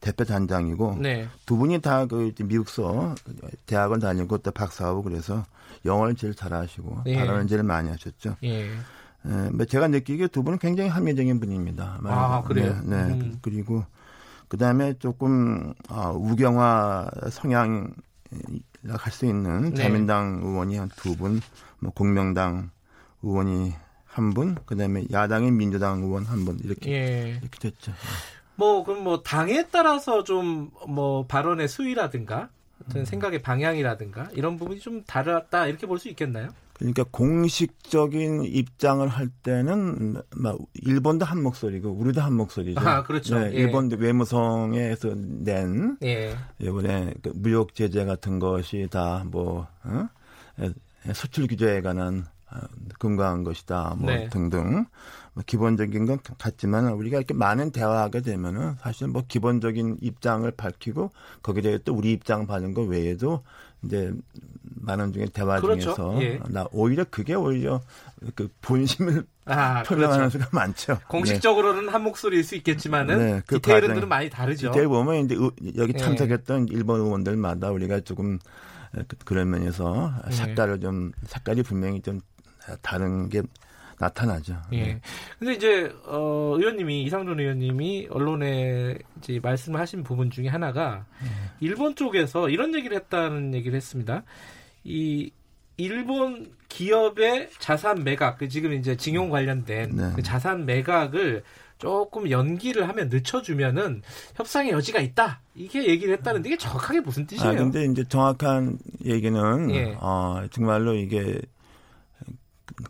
Speaker 8: 대표 단장이고 네. 두 분이 다 그 미국서 대학을 다니고 또 박사하고 그래서 영어를 제일 잘하시고 예. 발언을 제일 많이 하셨죠. 예. 에, 뭐 제가 느끼기에 두 분은 굉장히 합리적인 분입니다.
Speaker 2: 아 그래요?
Speaker 8: 네. 네. 음. 그리고 그 다음에 조금 어, 우경화 성향 할수 있는 네. 자민당 의원이 한 두 분, 뭐 공명당 의원이 한 분, 그 다음에 야당의 민주당 의원 한 분 이렇게 예. 이렇게 됐죠.
Speaker 2: 뭐 그럼 뭐 당에 따라서 좀 뭐 발언의 수위라든가 어떤 음. 생각의 방향이라든가 이런 부분이 좀 다르다 이렇게 볼 수 있겠나요?
Speaker 8: 그러니까 공식적인 입장을 할 때는 막 일본도 한 목소리고 우리도 한 목소리죠.
Speaker 2: 아, 그렇죠. 네,
Speaker 8: 예. 일본도 외무성에서 낸 예. 이번에 그 무역 제재 같은 것이 다뭐 어? 수출 규제에 관한 어, 근거한 것이다. 뭐 네. 등등. 뭐 기본적인 건 같지만 우리가 이렇게 많은 대화하게 되면은 사실 뭐 기본적인 입장을 밝히고 거기에 대해 또 우리 입장 받는 것 외에도 이제 많은 중에 대화 그렇죠. 중에서 예. 나 오히려 그게 오히려 그 본심을 아, 표명하는 그렇죠. 수가 많죠.
Speaker 2: 공식적으로는 네. 한 목소리일 수 있겠지만은 네, 그 디테일은 많이 다르죠.
Speaker 8: 디테일 보면 이제 여기 예. 참석했던 예. 일본 의원들마다 우리가 조금 그, 그런 면에서 예. 색깔을 좀 색깔이 분명히 좀 다른 게 나타나죠.
Speaker 2: 예. 네. 근데 이제 어 의원님이 이상준 의원님이 언론에 이제 말씀을 하신 부분 중에 하나가 네. 일본 쪽에서 이런 얘기를 했다는 얘기를 했습니다. 이 일본 기업의 자산 매각, 그 지금 이제 징용 관련된 네. 그 자산 매각을 조금 연기를 하면 늦춰주면은 협상의 여지가 있다. 이게 얘기를 했다는데 이게 정확하게 무슨 뜻이에요? 아,
Speaker 8: 근데 이제 정확한 얘기는 예. 어, 정말로 이게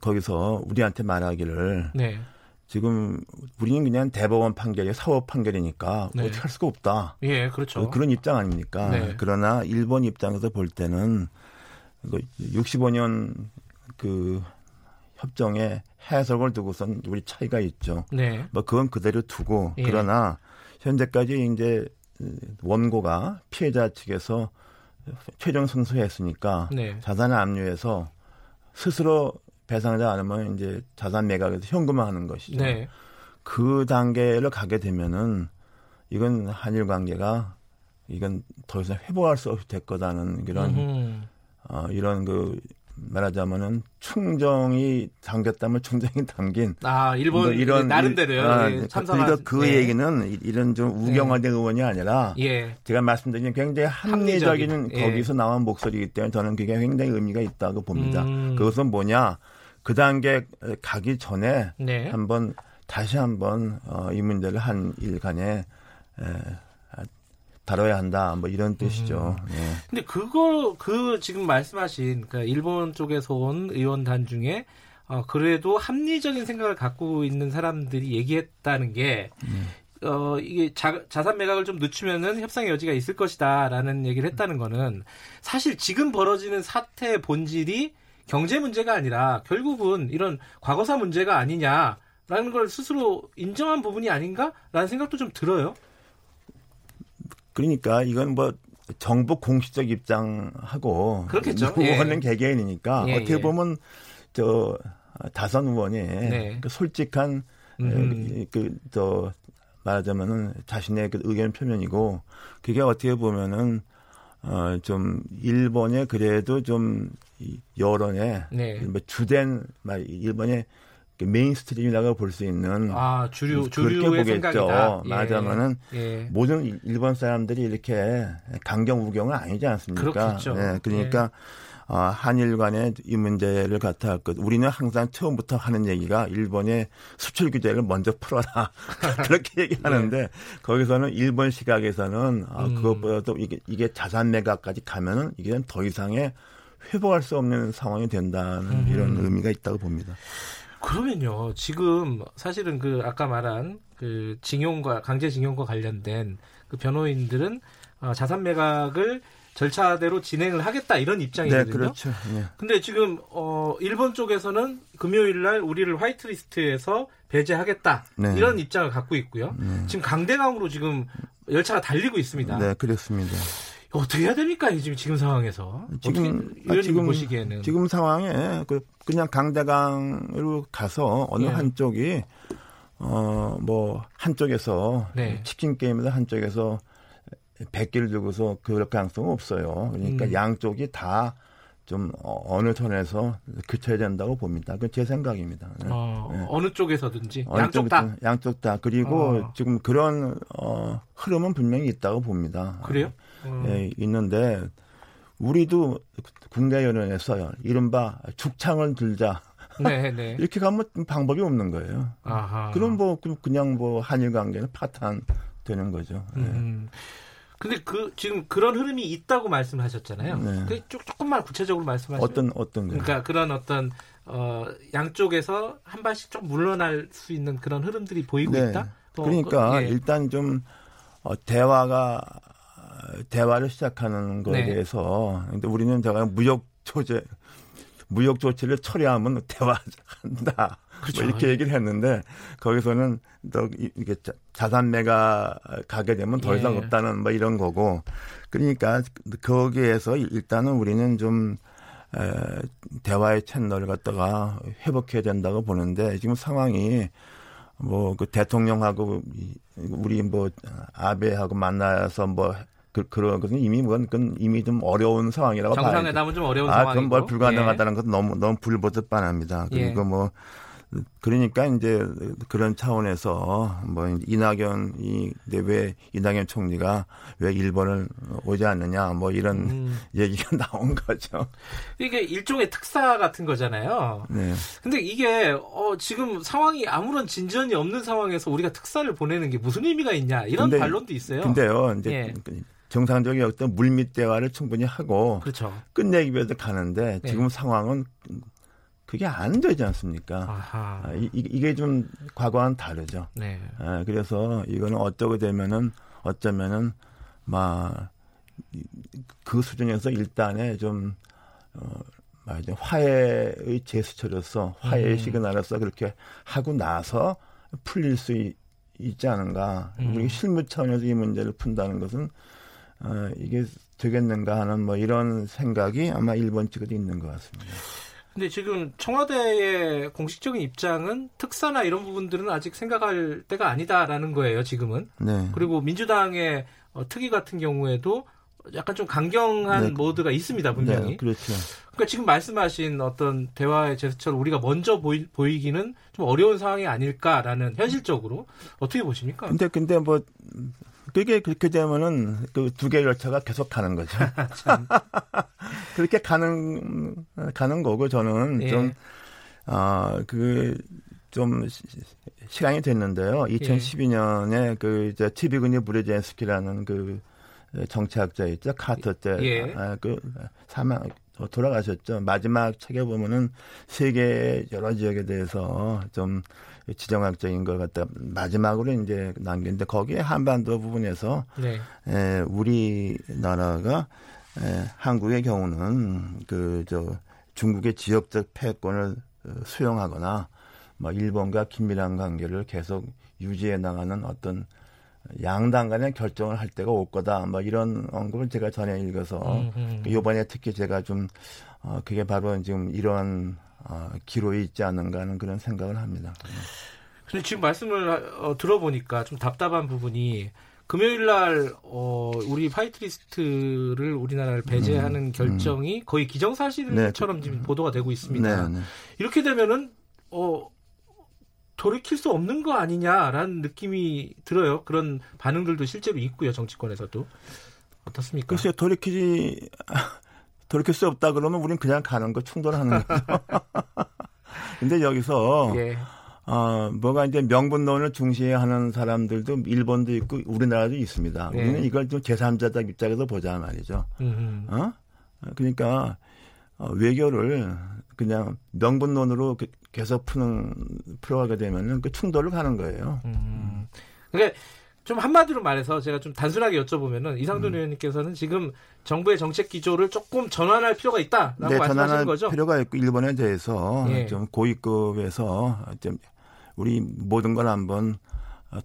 Speaker 8: 거기서 우리한테 말하기를 네. 지금 우리는 그냥 대법원 판결이 사법 판결이니까 네. 어떻게 할 수가 없다.
Speaker 2: 예, 그렇죠.
Speaker 8: 그런 입장 아닙니까? 네. 그러나 일본 입장에서 볼 때는 65년 그 협정에 해석을 두고선 우리 차이가 있죠. 네. 뭐 그건 그대로 두고 예. 그러나 현재까지 이제 원고가 피해자 측에서 최종 승소했으니까 네. 자산을 압류해서 스스로 배상하지 않으면 이제 자산 매각에서 현금화하는 것이죠. 네. 그 단계를 가게 되면은 이건 한일 관계가 이건 더 이상 회복할 수 없이 될 거다는 이런 어, 이런 그 말하자면은 충정이 담겼다면 충정이 담긴
Speaker 2: 아 일본 뭐 이런 나름대로요 아,
Speaker 8: 예, 그러니까 그 네. 얘기는 이런 좀 우경화된 네. 의원이 아니라 예. 제가 말씀드린 굉장히 합리적인, 합리적인 예. 거기서 나온 목소리이기 때문에 저는 그게 굉장히 의미가 있다고 봅니다. 음. 그것은 뭐냐 그 단계 가기 전에 네. 한번 다시 한번 어, 이 문제를 한 일간에 에, 다뤄야 한다. 뭐 이런 뜻이죠. 음. 네.
Speaker 2: 근데 그걸 그 지금 말씀하신 그 일본 쪽에서 온 의원단 중에 어, 그래도 합리적인 생각을 갖고 있는 사람들이 얘기했다는 게 음. 어, 이게 자, 자산 매각을 좀 늦추면은 협상의 여지가 있을 것이다 라는 얘기를 했다는 거는 사실 지금 벌어지는 사태의 본질이 경제 문제가 아니라 결국은 이런 과거사 문제가 아니냐라는 걸 스스로 인정한 부분이 아닌가라는 생각도 좀 들어요.
Speaker 8: 그러니까 이건 뭐 정부 공식적 입장하고
Speaker 2: 그렇겠죠.
Speaker 8: 의원은 예. 개개인이니까 예, 어떻게 예. 보면 저 다선 의원이 네. 그 솔직한 음. 그저 말하자면은 자신의 그 의견 표명이고 그게 어떻게 보면은 어 좀 일본의 그래도 좀 여론에 네. 뭐 주된 말 일본의 그 mainstream이라고 볼 수 있는
Speaker 2: 아 주류 생각이다.
Speaker 8: 예. 말하자면은 예. 모든 일본 사람들이 이렇게 강경 우익은 아니지 않습니까?
Speaker 2: 그렇겠죠.
Speaker 8: 예. 그러니까 예. 어, 한일 간의 이 문제를 갖다 그 우리는 항상 처음부터 하는 얘기가 일본의 수출 규제를 먼저 풀어라 그렇게 얘기하는데 네. 거기서는 일본 시각에서는 아, 음. 그것보다도 이게 이게 자산 매각까지 가면은 이게 더 이상의 회복할 수 없는 상황이 된다는 음. 이런 의미가 있다고 봅니다.
Speaker 2: 그러면요, 지금 사실은 그 아까 말한 그 징용과 강제징용과 관련된 그 변호인들은 어, 자산 매각을 절차대로 진행을 하겠다 이런 입장이거든요.
Speaker 8: 네, 그렇죠. 네.
Speaker 2: 근데 지금 어 일본 쪽에서는 금요일 날 우리를 화이트리스트에서 배제하겠다 네. 이런 입장을 갖고 있고요. 네. 지금 강대강으로 지금 열차가 달리고 있습니다.
Speaker 8: 네, 그렇습니다.
Speaker 2: 어떻게 해야 됩니까 지금 지금 상황에서 지금 아, 지금 보시기에는
Speaker 8: 지금 상황에 그 그냥 강대강으로 가서 어느 예. 한쪽이 어 뭐 한쪽에서 네. 치킨 게임에서 한쪽에서 100개를 주고서 그럴 가능성은 없어요. 그러니까 음. 양쪽이 다 좀 어, 어느 선에서 그쳐야 된다고 봅니다. 그 제 생각입니다.
Speaker 2: 네. 어, 네. 어느 쪽에서든지 양쪽 다
Speaker 8: 양쪽 다 그리고 어. 지금 그런 어, 흐름은 분명히 있다고 봅니다.
Speaker 2: 그래요?
Speaker 8: 음. 예, 있는데 우리도 국내연원에서 이른바 죽창을 들자. 네, 네. 이렇게 가면 방법이 없는 거예요. 아하. 그럼 뭐 그냥 뭐 한일 관계는 파탄 되는 거죠. 네. 음.
Speaker 2: 근데 그 지금 그런 흐름이 있다고 말씀하셨잖아요. 네. 그 조금만 구체적으로 말씀하시면
Speaker 8: 어떤 어떤
Speaker 2: 거 그러니까 그런 어떤 어 양쪽에서 한 발씩 좀 물러날 수 있는 그런 흐름들이 보이고
Speaker 8: 네.
Speaker 2: 있다.
Speaker 8: 그러니까 그, 예. 일단 좀 어, 대화가 대화를 시작하는 것에 네. 대해서 근데 우리는 제가 무역 조제 무역 조치를 처리하면 대화한다. 그렇죠. 뭐 이렇게 얘기를 했는데 거기서는 또 이게 자산 매가 가게 되면 더 이상 예. 없다는 뭐 이런 거고 그러니까 거기에서 일단은 우리는 좀 에, 대화의 채널을 갖다가 회복해야 된다고 보는데 지금 상황이 뭐 그 대통령하고 우리 뭐 아베하고 만나서 뭐 그, 그런 것은 이미 뭐, 그건 이미 좀 어려운 상황이라고
Speaker 2: 봐요. 정상회담은 좀 어려운
Speaker 8: 아,
Speaker 2: 상황이고.
Speaker 8: 그건 뭐 불가능하다는 예. 것은 너무, 너무 불보듯 뻔합니다. 그리고 예. 뭐, 그러니까 이제 그런 차원에서 뭐 이낙연이 왜 이낙연 총리가 왜 일본을 오지 않느냐 뭐 이런 음. 얘기가 나온 거죠.
Speaker 2: 이게 일종의 특사 같은 거잖아요. 네. 근데 이게 어 지금 상황이 아무런 진전이 없는 상황에서 우리가 특사를 보내는 게 무슨 의미가 있냐 이런 근데, 반론도 있어요.
Speaker 8: 근데요. 이제 예. 정상적인 어떤 물밑 대화를 충분히 하고
Speaker 2: 그렇죠.
Speaker 8: 끝내기 위해서 가는데 지금 네. 상황은 그게 안 되지 않습니까? 아, 이, 이게 좀 과거와는 다르죠. 네. 아, 그래서 이거는 어쩌게 되면은 어쩌면은 막 그 수준에서 일단에 좀 어, 말하자 화해의 제스처로서 화해의 음. 시그널로서 그렇게 하고 나서 풀릴 수 있, 지 않은가. 음. 우리 실무 차원에서 이 문제를 푼다는 것은 어, 이게 되겠는가 하는 뭐 이런 생각이 아마 일본 측에도 있는 것 같습니다.
Speaker 2: 근데 지금 청와대의 공식적인 입장은 특사나 이런 부분들은 아직 생각할 때가 아니다라는 거예요, 지금은. 네. 그리고 민주당의 어, 특위 같은 경우에도 약간 좀 강경한 네. 모드가 있습니다, 분명히.
Speaker 8: 네, 그렇죠.
Speaker 2: 그러니까 지금 말씀하신 어떤 대화의 제스처를 우리가 먼저 보이, 보이기는 좀 어려운 상황이 아닐까라는 현실적으로 어떻게 보십니까?
Speaker 8: 근데 근데 뭐 그게 그렇게 되면은 그 두 개의 열차가 계속 가는 거죠. 그렇게 가는 가는 거고 저는 예. 좀 아, 그 좀 시간이 됐는데요. 2012년에 예. 그 이제 티비그니 브레젠스키라는 그 정치학자 있죠. 카터 때 예. 아, 그 사망 돌아가셨죠. 마지막 책에 보면은 세계 여러 지역에 대해서 좀 지정학적인 걸 갖다 마지막으로 이제 남긴데 거기에 한반도 부분에서 네. 에, 우리나라가 에, 한국의 경우는 그 저 중국의 지역적 패권을 어, 수용하거나 뭐 일본과 긴밀한 관계를 계속 유지해 나가는 어떤 양단간의 결정을 할 때가 올 거다. 뭐 이런 언급을 제가 전에 읽어서. 이번에 특히 제가 좀 어, 그게 바로 지금 이러한 어, 기로에 있지 않는가 하는 그런 생각을 합니다.
Speaker 2: 근데 지금 말씀을 어, 들어보니까 좀 답답한 부분이 금요일 날 어, 우리 화이트리스트를 우리나라를 배제하는 음, 결정이 음. 거의 기정사실처럼 네. 지금 보도가 되고 있습니다. 네, 네. 이렇게 되면은 어 돌이킬 수 없는 거 아니냐라는 느낌이 들어요. 그런 반응들도 실제로 있고요. 정치권에서도 어떻습니까?
Speaker 8: 글쎄요, 돌이키지 돌이킬 수 없다 그러면 우린 그냥 가는 거 충돌하는 거죠. 근데 여기서 예. 어, 뭐가 이제 명분론을 중시하는 사람들도 일본도 있고 우리나라도 있습니다. 네. 우리는 이걸 좀 제3자적 입장에서 보자 말이죠. 음흠. 어? 그러니까 어, 외교를 그냥 명분론으로 그 계속 푸는 풀어가게 되면은 그 충돌을 가는 거예요. 음.
Speaker 2: 그러니까 좀 한마디로 말해서 제가 좀 단순하게 여쭤보면은 이상돈 음. 의원님께서는 지금 정부의 정책 기조를 조금 전환할 필요가 있다라고 네, 말씀하시는 거죠?
Speaker 8: 필요가 있고 일본에 대해서 예. 좀 고위급에서 좀 우리 모든 걸 한번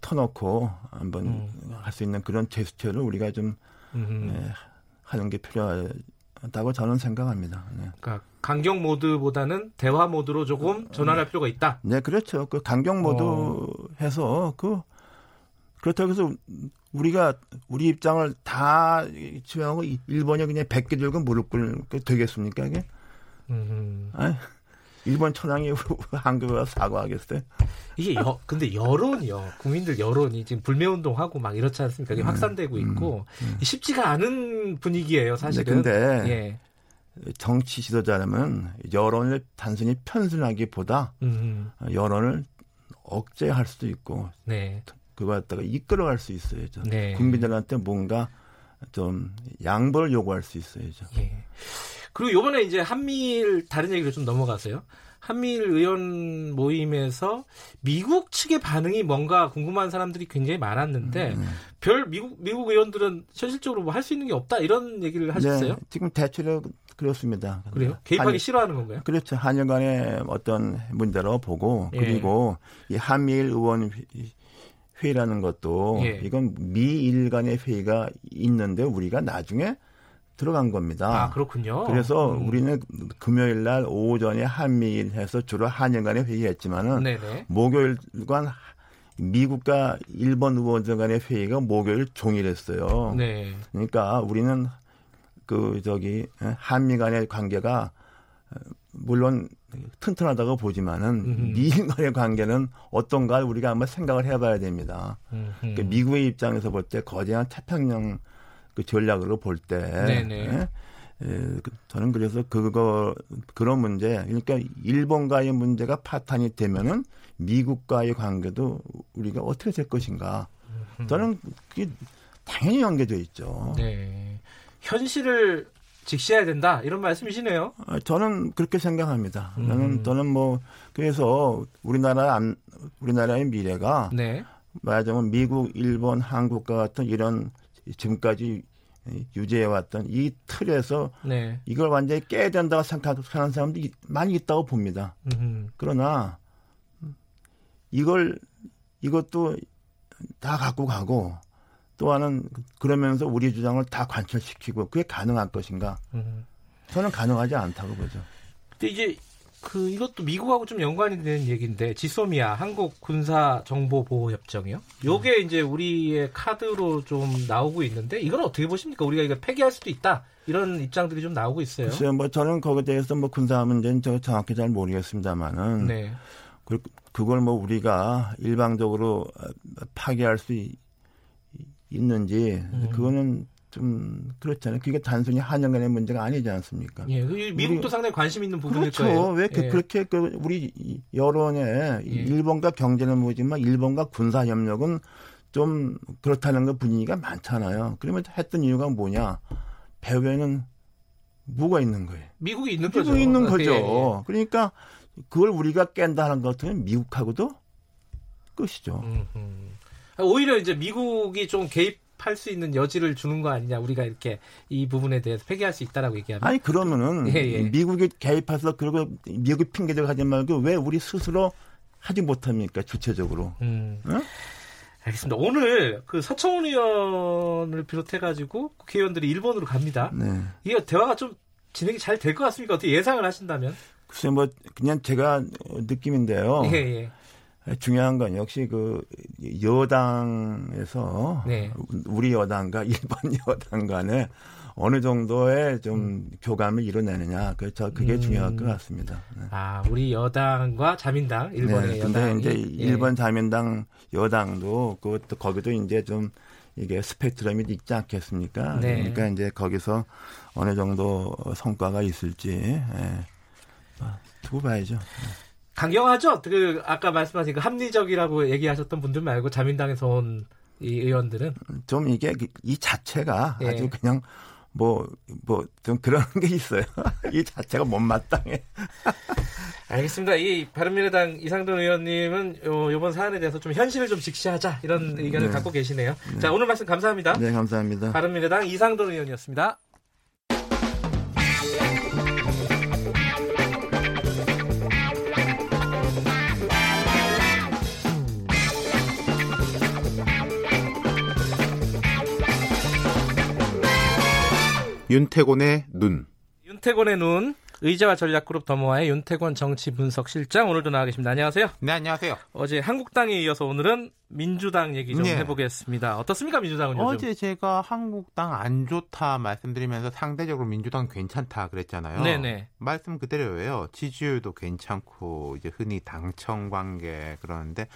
Speaker 8: 터놓고 한번 음. 할수 있는 그런 제스처를 우리가 좀 네, 하는 게 필요하다고 저는 생각합니다. 네.
Speaker 2: 그러니까 강경 모드보다는 대화 모드로 조금 전환할 필요가 있다.
Speaker 8: 네, 그렇죠. 그 강경 모드 어. 해서 그 그렇다고 해서 우리가 우리 입장을 다 지명하고 일본이 그냥 100개 들고 무릎 꿇게 되겠습니까 이게? 음. 아 일본 천황이 한국에 와서 사과하겠어요?
Speaker 2: 이게 여, 근데 여론이요. 국민들 여론이 지금 불매운동하고 막 이렇지 않습니까? 이게 음, 확산되고 있고 음, 음. 쉽지가 않은 분위기예요, 사실은.
Speaker 8: 근데 예. 정치 지도자라면 여론을 단순히 편순하기보다 음. 여론을 억제할 수도 있고 네. 그거 갖다가 이끌어갈 수 있어야죠. 네. 국민들한테 뭔가 좀 양보를 요구할 수 있어야죠. 예.
Speaker 2: 그리고 요번에 이제 한미일 다른 얘기로 좀 넘어가세요. 한미일 의원 모임에서 미국 측의 반응이 뭔가 궁금한 사람들이 굉장히 많았는데 음. 별 미국 미국 의원들은 현실적으로 뭐 할 수 있는 게 없다 이런 얘기를 하셨어요? 네,
Speaker 8: 지금 대체로 그렇습니다.
Speaker 2: 그래요? 개입하기 한, 싫어하는 건가요?
Speaker 8: 그렇죠. 한일 간의 어떤 문제로 보고 예. 그리고 이 한미일 의원 회의라는 것도 예. 이건 미일 간의 회의가 있는데 우리가 나중에 들어간 겁니다.
Speaker 2: 아, 그렇군요.
Speaker 8: 그래서 음. 우리는 금요일 날 오전에 한미일 해서 주로 한일 간의 회의했지만은 네네. 목요일 간 미국과 일본 의원들 간의 회의가 목요일 종일했어요. 네. 그러니까 우리는 그 저기 한미 간의 관계가 물론 튼튼하다고 보지만은 미일 간의 관계는 어떤가 우리가 한번 생각을 해봐야 됩니다. 그러니까 미국의 입장에서 볼 때 거대한 태평양 그 전략으로 볼 때. 예? 예, 그 저는 그래서 그거 그런 문제 그러니까 일본과의 문제가 파탄이 되면은 미국과의 관계도 우리가 어떻게 될 것인가 저는 그게 당연히 연계돼 있죠. 네.
Speaker 2: 현실을 직시해야 된다 이런 말씀이시네요.
Speaker 8: 아, 저는 그렇게 생각합니다. 음. 저는 저는 뭐 그래서 우리나라 우리나라의 미래가 네. 말하자면 미국, 일본, 한국과 같은 이런 지금까지 유지해왔던 이 틀에서 네. 이걸 완전히 깨야 된다고 생각하는 사람들이 많이 있다고 봅니다. 음흠. 그러나 이걸 이것도 다 갖고 가고 또 하는 그러면서 우리 주장을 다 관철시키고 그게 가능할 것인가? 음흠. 저는 가능하지 않다고 보죠.
Speaker 2: 근데 이제 그 이것도 미국하고 좀 연관이 되는 얘기인데 지소미아 한국 군사 정보 보호 협정이요. 요게 음. 이제 우리의 카드로 좀 나오고 있는데 이건 어떻게 보십니까? 우리가 이거 폐기할 수도 있다. 이런 입장들이 좀 나오고 있어요.
Speaker 8: 글쎄요, 뭐 저는 거기에 대해서 뭐 군사 문제는 저 정확히 잘 모르겠습니다만은 네. 그, 그걸 뭐 우리가 일방적으로 파기할 수 있는지 음. 그거는 좀 그렇잖아요. 그게 단순히 한일 간의 문제가 아니지 않습니까?
Speaker 2: 예, 미국도 우리, 상당히 관심 있는 부분일
Speaker 8: 그렇죠.
Speaker 2: 거예요.
Speaker 8: 왜 그, 예. 그렇게 그 우리 여론에 예. 일본과 경제는 뭐지만 일본과 군사 협력은 좀 그렇다는 거 분위기가 많잖아요. 그러면 했던 이유가 뭐냐? 배후에는 뭐가 있는 거예요?
Speaker 2: 미국이 있는 거죠.
Speaker 8: 미국이 있는 거죠. 예. 그러니까 그걸 우리가 깬다는 것 같으면 미국하고도 끝이죠.
Speaker 2: 오히려 이제 미국이 좀 개입 개입할 수 있는 여지를 주는 거 아니냐 우리가 이렇게 이 부분에 대해서 폐기할 수 있다라고 얘기하면
Speaker 8: 아니 그러면은 예, 예. 미국이 개입해서 그리고 미국 핑계대고 하지 말고 왜 우리 스스로 하지 못합니까 주체적으로? 음. 어?
Speaker 2: 알겠습니다. 오늘 그 서청원 의원을 비롯해가지고 국회의원들이 일본으로 갑니다. 네. 이게 대화가 좀 진행이 잘 될 것 같습니까? 어떻게 예상을 하신다면?
Speaker 8: 글쎄 뭐 그냥 제가 느낌인데요. 예, 예. 중요한 건 역시 그 여당에서 네. 우리 여당과 일본 여당 간에 어느 정도의 좀 음. 교감을 이뤄내느냐 그저 그게 음. 중요할 것 같습니다.
Speaker 2: 네. 아 우리 여당과 자민당 일본의 네,
Speaker 8: 근데 여당이 이제 예. 일본 자민당 여당도 그것도 거기도 이제 좀 이게 스펙트럼이 있지 않겠습니까? 네. 그러니까 이제 거기서 어느 정도 성과가 있을지 예. 두고 봐야죠.
Speaker 2: 강경하죠? 그 아까 말씀하신 그 합리적이라고 얘기하셨던 분들 말고 자민당에서 온 이 의원들은
Speaker 8: 좀 이게 이 자체가 예. 아주 그냥 뭐, 뭐, 좀 그런 게 있어요. 이 자체가 못마땅해.
Speaker 2: 알겠습니다. 이 바른미래당 이상돈 의원님은 요, 요번 사안에 대해서 좀 현실을 좀 직시하자 이런 의견을 네. 갖고 계시네요. 네. 자, 오늘 말씀 감사합니다.
Speaker 8: 네, 감사합니다.
Speaker 2: 바른미래당 이상돈 의원이었습니다.
Speaker 9: 윤태곤의 눈.
Speaker 2: 윤태곤의 눈. 의자와 전략그룹 더모아의 윤태곤 정치분석실장 오늘도 나와 계십니다. 안녕하세요.
Speaker 9: 네, 안녕하세요.
Speaker 2: 어제 한국당에 이어서 오늘은 민주당 얘기 좀 네. 해보겠습니다. 어떻습니까, 민주당은 요즘?
Speaker 9: 어제 제가 한국당 안 좋다 말씀드리면서 상대적으로 민주당 괜찮다 그랬잖아요. 네네. 말씀 그대로예요. 지지율도 괜찮고 이제 흔히 당청 관계 그러는데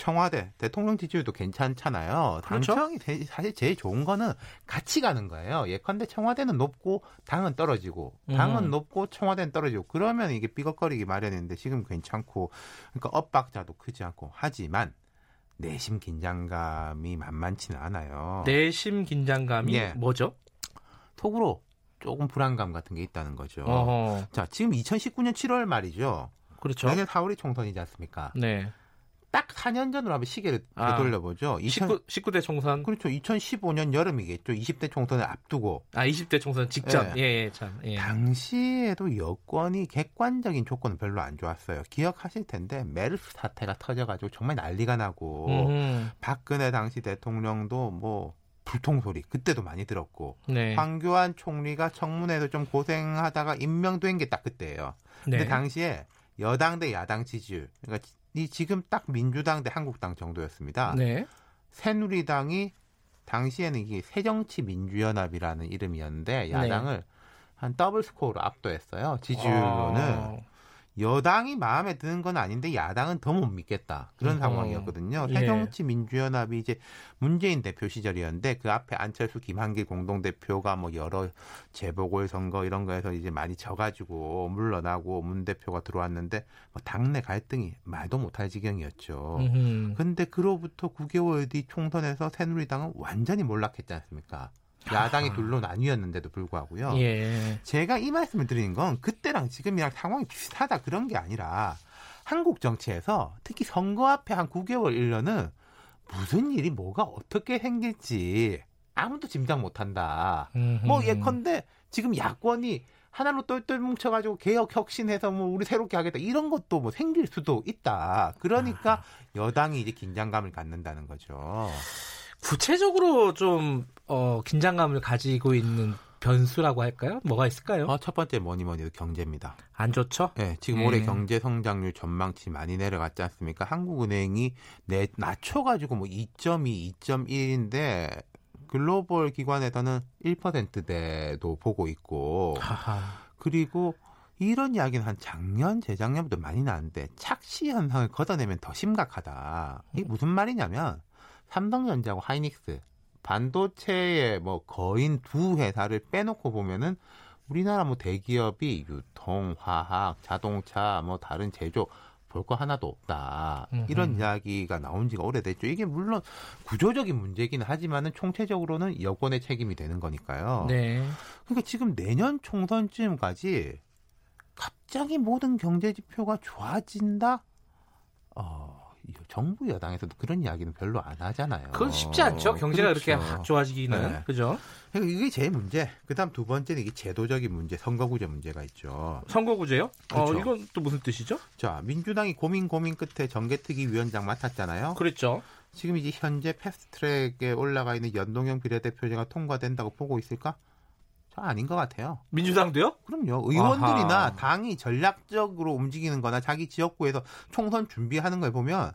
Speaker 9: 청와대 대통령 지지율도 괜찮잖아요. 그렇죠? 당청이 사실 제일 좋은 거는 같이 가는 거예요. 예컨대 청와대는 높고 당은 떨어지고 당은 음. 높고 청와대는 떨어지고 그러면 이게 삐걱거리기 마련인데 지금 괜찮고 그러니까 엇박자도 크지 않고 하지만 내심 긴장감이 만만치는 않아요.
Speaker 2: 내심 긴장감이 예. 뭐죠?
Speaker 9: 속으로 조금 불안감 같은 게 있다는 거죠. 어허. 자, 지금 2019년 7월 말이죠.
Speaker 2: 그렇죠.
Speaker 9: 내년 4월이 총선이지 않습니까? 네. 딱 4년 전으로 한번 시계를 아, 되돌려보죠.
Speaker 2: 19, 19 대 총선.
Speaker 9: 그렇죠. 2015년 여름이겠죠. 20대 총선을 앞두고.
Speaker 2: 아, 20대 총선 직전. 예, 예, 예 참. 예.
Speaker 9: 당시에도 여권이 객관적인 조건은 별로 안 좋았어요. 기억하실 텐데 메르스 사태가 터져가지고 정말 난리가 나고 음. 박근혜 당시 대통령도 뭐 불통 소리 그때도 많이 들었고 네. 황교안 총리가 청문회에서 좀 고생하다가 임명된 게 딱 그때예요. 근데 네. 당시에 여당 대 야당 지지율 그러니까 이 지금 딱 민주당 대 한국당 정도였습니다. 네. 새누리당이 당시에는 이게 새정치민주연합이라는 이름이었는데 네. 야당을 네. 한 더블 스코어로 압도했어요. 지지율로는. 아. 여당이 마음에 드는 건 아닌데 야당은 더 못 믿겠다 그런 음. 상황이었거든요. 예. 새정치민주연합이 이제 문재인 대표 시절이었는데 그 앞에 안철수, 김한길 공동대표가 뭐 여러 재보궐 선거 이런 거에서 이제 많이 져가지고 물러나고 문 대표가 들어왔는데 뭐 당내 갈등이 말도 못할 지경이었죠. 음. 근데 그로부터 9개월 뒤 총선에서 새누리당은 완전히 몰락했지 않습니까? 야당이 둘로 나뉘었는데도 불구하고요. 예. 제가 이 말씀을 드리는 건 그때랑 지금이랑 상황이 비슷하다 그런 게 아니라 한국 정치에서 특히 선거 앞에 한 9개월 1년은 무슨 일이 뭐가 어떻게 생길지 아무도 짐작 못한다. 뭐 예컨대 지금 야권이 하나로 똘똘 뭉쳐가지고 개혁 혁신해서 뭐 우리 새롭게 하겠다 이런 것도 뭐 생길 수도 있다. 그러니까 아. 여당이 이제 긴장감을 갖는다는 거죠.
Speaker 2: 구체적으로 좀 어, 긴장감을 가지고 있는 변수라고 할까요? 뭐가 있을까요?
Speaker 9: 어, 첫 번째 뭐니 뭐니 도 경제입니다.
Speaker 2: 안 좋죠?
Speaker 9: 네, 지금 네. 올해 경제 성장률 전망치 많이 내려갔지 않습니까? 한국은행이 내 낮춰가지고 뭐 2.2, 2.1인데 글로벌 기관에서는 1%대도 보고 있고 하하. 그리고 이런 이야기는 한 작년, 재작년부터 많이 나는데 착시 현상을 걷어내면 더 심각하다. 이게 무슨 말이냐면 삼성전자하고 하이닉스 반도체의 뭐 거인 두 회사를 빼놓고 보면은 우리나라 뭐 대기업이 유통, 화학, 자동차, 뭐 다른 제조 볼 거 하나도 없다. 음흠. 이런 이야기가 나온 지가 오래됐죠. 이게 물론 구조적인 문제기는 하지만은 총체적으로는 여권의 책임이 되는 거니까요. 네. 그러니까 지금 내년 총선쯤까지 갑자기 모든 경제 지표가 좋아진다? 어, 정부 여당에서도 그런 이야기는 별로 안 하잖아요.
Speaker 2: 그건 쉽지 않죠. 경제가 그렇죠. 그렇게 좋아지기는 네. 그죠?
Speaker 9: 그러니까 이게 제일 문제. 그다음 두 번째는 이게 제도적인 문제, 선거구제 문제가 있죠.
Speaker 2: 선거구제요? 어, 그렇죠. 어, 이건 또 무슨 뜻이죠?
Speaker 9: 자, 민주당이 고민 고민 끝에 정개특위 위원장 맡았잖아요.
Speaker 2: 그렇죠.
Speaker 9: 지금 이제 현재 패스트트랙에 올라가 있는 연동형 비례대표제가 통과된다고 보고 있을까? 저 아닌 것 같아요.
Speaker 2: 민주당도요?
Speaker 9: 그럼요. 의원들이나 아하. 당이 전략적으로 움직이는 거나 자기 지역구에서 총선 준비하는 걸 보면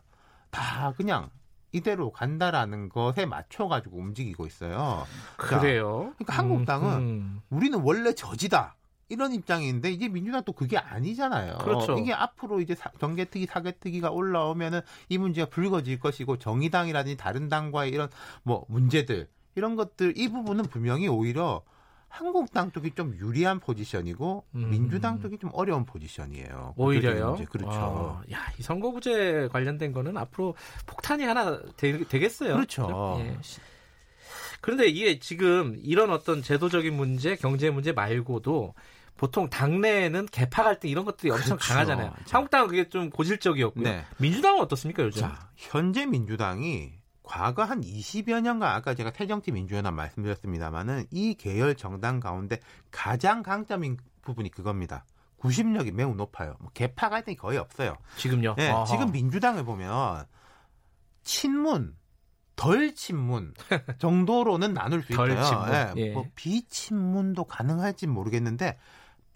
Speaker 9: 다 그냥 이대로 간다라는 것에 맞춰가지고 움직이고 있어요.
Speaker 2: 그래요?
Speaker 9: 자, 그러니까 한국당은 음, 음. 우리는 원래 저지다. 이런 입장인데 이제 민주당 또 그게 아니잖아요.
Speaker 2: 그렇죠.
Speaker 9: 이게 앞으로 이제 정개특위, 사개특위가 올라오면은 이 문제가 불거질 것이고 정의당이라든지 다른 당과의 이런 뭐 문제들 이런 것들 이 부분은 분명히 오히려 한국당 쪽이 좀 유리한 포지션이고 음. 민주당 쪽이 좀 어려운 포지션이에요.
Speaker 2: 오히려요.
Speaker 9: 그렇죠.
Speaker 2: 아, 야, 이 선거구제 관련된 거는 앞으로 폭탄이 하나 되, 겠어요
Speaker 9: 그렇죠. 예.
Speaker 2: 그런데 이게 지금 이런 어떤 제도적인 문제, 경제 문제 말고도 보통 당내에는 개파 갈등 이런 것들이 엄청 그렇죠. 강하잖아요. 자, 한국당은 그게 좀 고질적이었고요. 네. 민주당은 어떻습니까 요즘? 자,
Speaker 9: 현재 민주당이 과거 한 20여 년간 아까 제가 태정치 민주연합 말씀드렸습니다마는 이 계열 정당 가운데 가장 강점인 부분이 그겁니다. 구심력이 매우 높아요. 뭐 개파 갈등이 거의 없어요.
Speaker 2: 지금요?
Speaker 9: 네, 지금 민주당을 보면 친문, 덜 친문 정도로는 나눌 수 있어요. 친문. 네, 예. 뭐 비친문도 가능할지 모르겠는데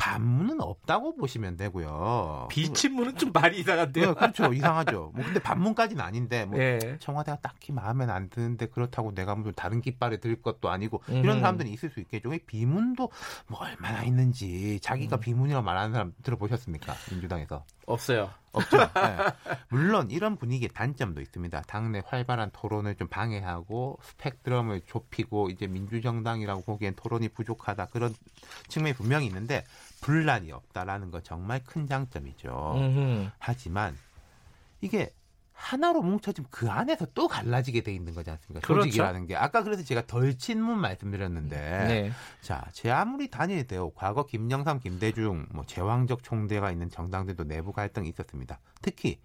Speaker 9: 반문은 없다고 보시면 되고요.
Speaker 2: 비친문은 좀 말이 이상한데요.
Speaker 9: 네, 그렇죠. 이상하죠. 뭐 근데 반문까지는 아닌데 뭐 네. 청와대가 딱히 마음에 안 드는데 그렇다고 내가 무슨 다른 깃발에 들 것도 아니고 음. 이런 사람들이 있을 수 있겠죠. 비문도 뭐 얼마나 있는지 자기가 음. 비문이라고 말하는 사람 들어보셨습니까? 민주당에서.
Speaker 2: 없어요.
Speaker 9: 없죠. 네. 물론 이런 분위기의 단점도 있습니다. 당내 활발한 토론을 좀 방해하고 스펙트럼을 좁히고 이제 민주정당이라고 보기엔 토론이 부족하다 그런 측면이 분명히 있는데 분란이 없다라는 거 정말 큰 장점이죠. 음흠. 하지만 이게 하나로 뭉쳐지면 그 안에서 또 갈라지게 돼 있는 거지 않습니까? 그렇죠. 조직이라는 게. 아까 그래서 제가 덜 친문 말씀드렸는데. 네. 자, 제 아무리 단일돼요. 과거 김영삼, 김대중, 뭐 제왕적 총대가 있는 정당들도 내부 갈등이 있었습니다. 특히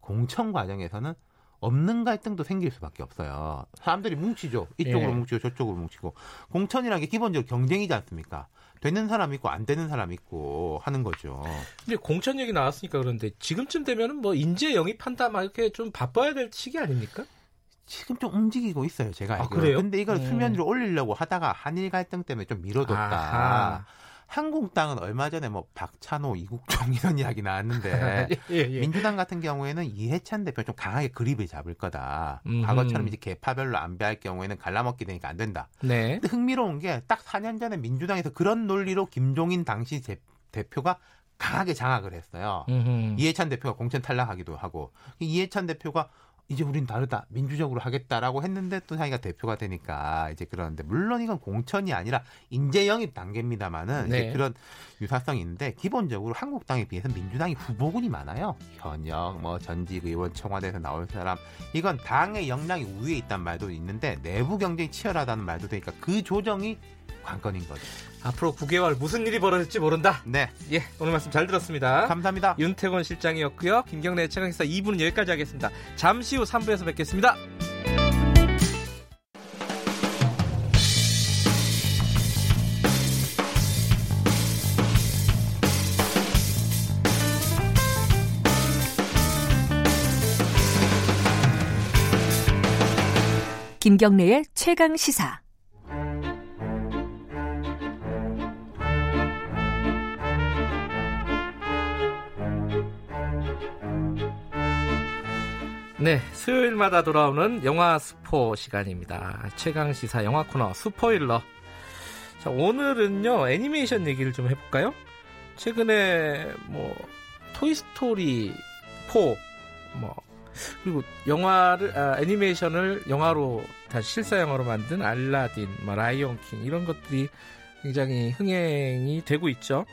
Speaker 9: 공천 과정에서는 없는 갈등도 생길 수밖에 없어요. 사람들이 뭉치죠. 이쪽으로 예. 뭉치고 저쪽으로 뭉치고. 공천이라는 게 기본적으로 경쟁이지 않습니까? 되는 사람 있고 안 되는 사람 있고 하는 거죠.
Speaker 2: 근데 공천 얘기 나왔으니까 그런데 지금쯤 되면은 뭐 인재 영입한다 막 이렇게 좀 바빠야 될 시기 아닙니까?
Speaker 9: 지금 좀 움직이고 있어요, 제가
Speaker 2: 아, 그래요?
Speaker 9: 근데 이걸 음. 수면 위로 올리려고 하다가 한일 갈등 때문에 좀 미뤄뒀다. 아하. 한국당은 얼마 전에 뭐 박찬호, 이국종 이런 이야기 나왔는데 예, 예. 민주당 같은 경우에는 이해찬 대표 좀 강하게 그립을 잡을 거다. 음흠. 과거처럼 이제 개파별로 안배할 경우에는 갈라먹기 되니까 안 된다.
Speaker 2: 네.
Speaker 9: 근데 흥미로운 게 딱 4년 전에 민주당에서 그런 논리로 김종인 당시 제, 대표가 강하게 장악을 했어요. 음흠. 이해찬 대표가 공천 탈락하기도 하고 이해찬 대표가 이제 우린 다르다 민주적으로 하겠다라고 했는데 또 자기가 대표가 되니까 이제 그러는데 물론 이건 공천이 아니라 인재 영입 단계입니다만은 네. 그런 유사성이 있는데 기본적으로 한국당에 비해서 민주당이 후보군이 많아요 현역 뭐 전직 의원 청와대에서 나올 사람 이건 당의 역량이 우위에 있단 말도 있는데 내부 경쟁이 치열하다는 말도 되니까 그 조정이 관건인 거죠.
Speaker 2: 앞으로 9개월 무슨 일이 벌어질지 모른다.
Speaker 9: 네.
Speaker 2: 예, 오늘 말씀 잘 들었습니다.
Speaker 9: 감사합니다.
Speaker 2: 윤태곤 실장이었고요. 김경래 최강기사 2부는 여기까지 하겠습니다. 잠시 후 3부에서 뵙겠습니다.
Speaker 6: 김경래의 최강 시사.
Speaker 2: 네, 수요일마다 돌아오는 영화 스포 시간입니다. 최강 시사 영화 코너 스포일러. 자, 오늘은요 애니메이션 얘기를 좀 해볼까요? 최근에 뭐 토이 스토리 4, 뭐 그리고 영화를 아, 애니메이션을 영화로 다시 실사 영화로 만든 알라딘, 뭐 라이온 킹 이런 것들이 굉장히 흥행이 되고 있죠.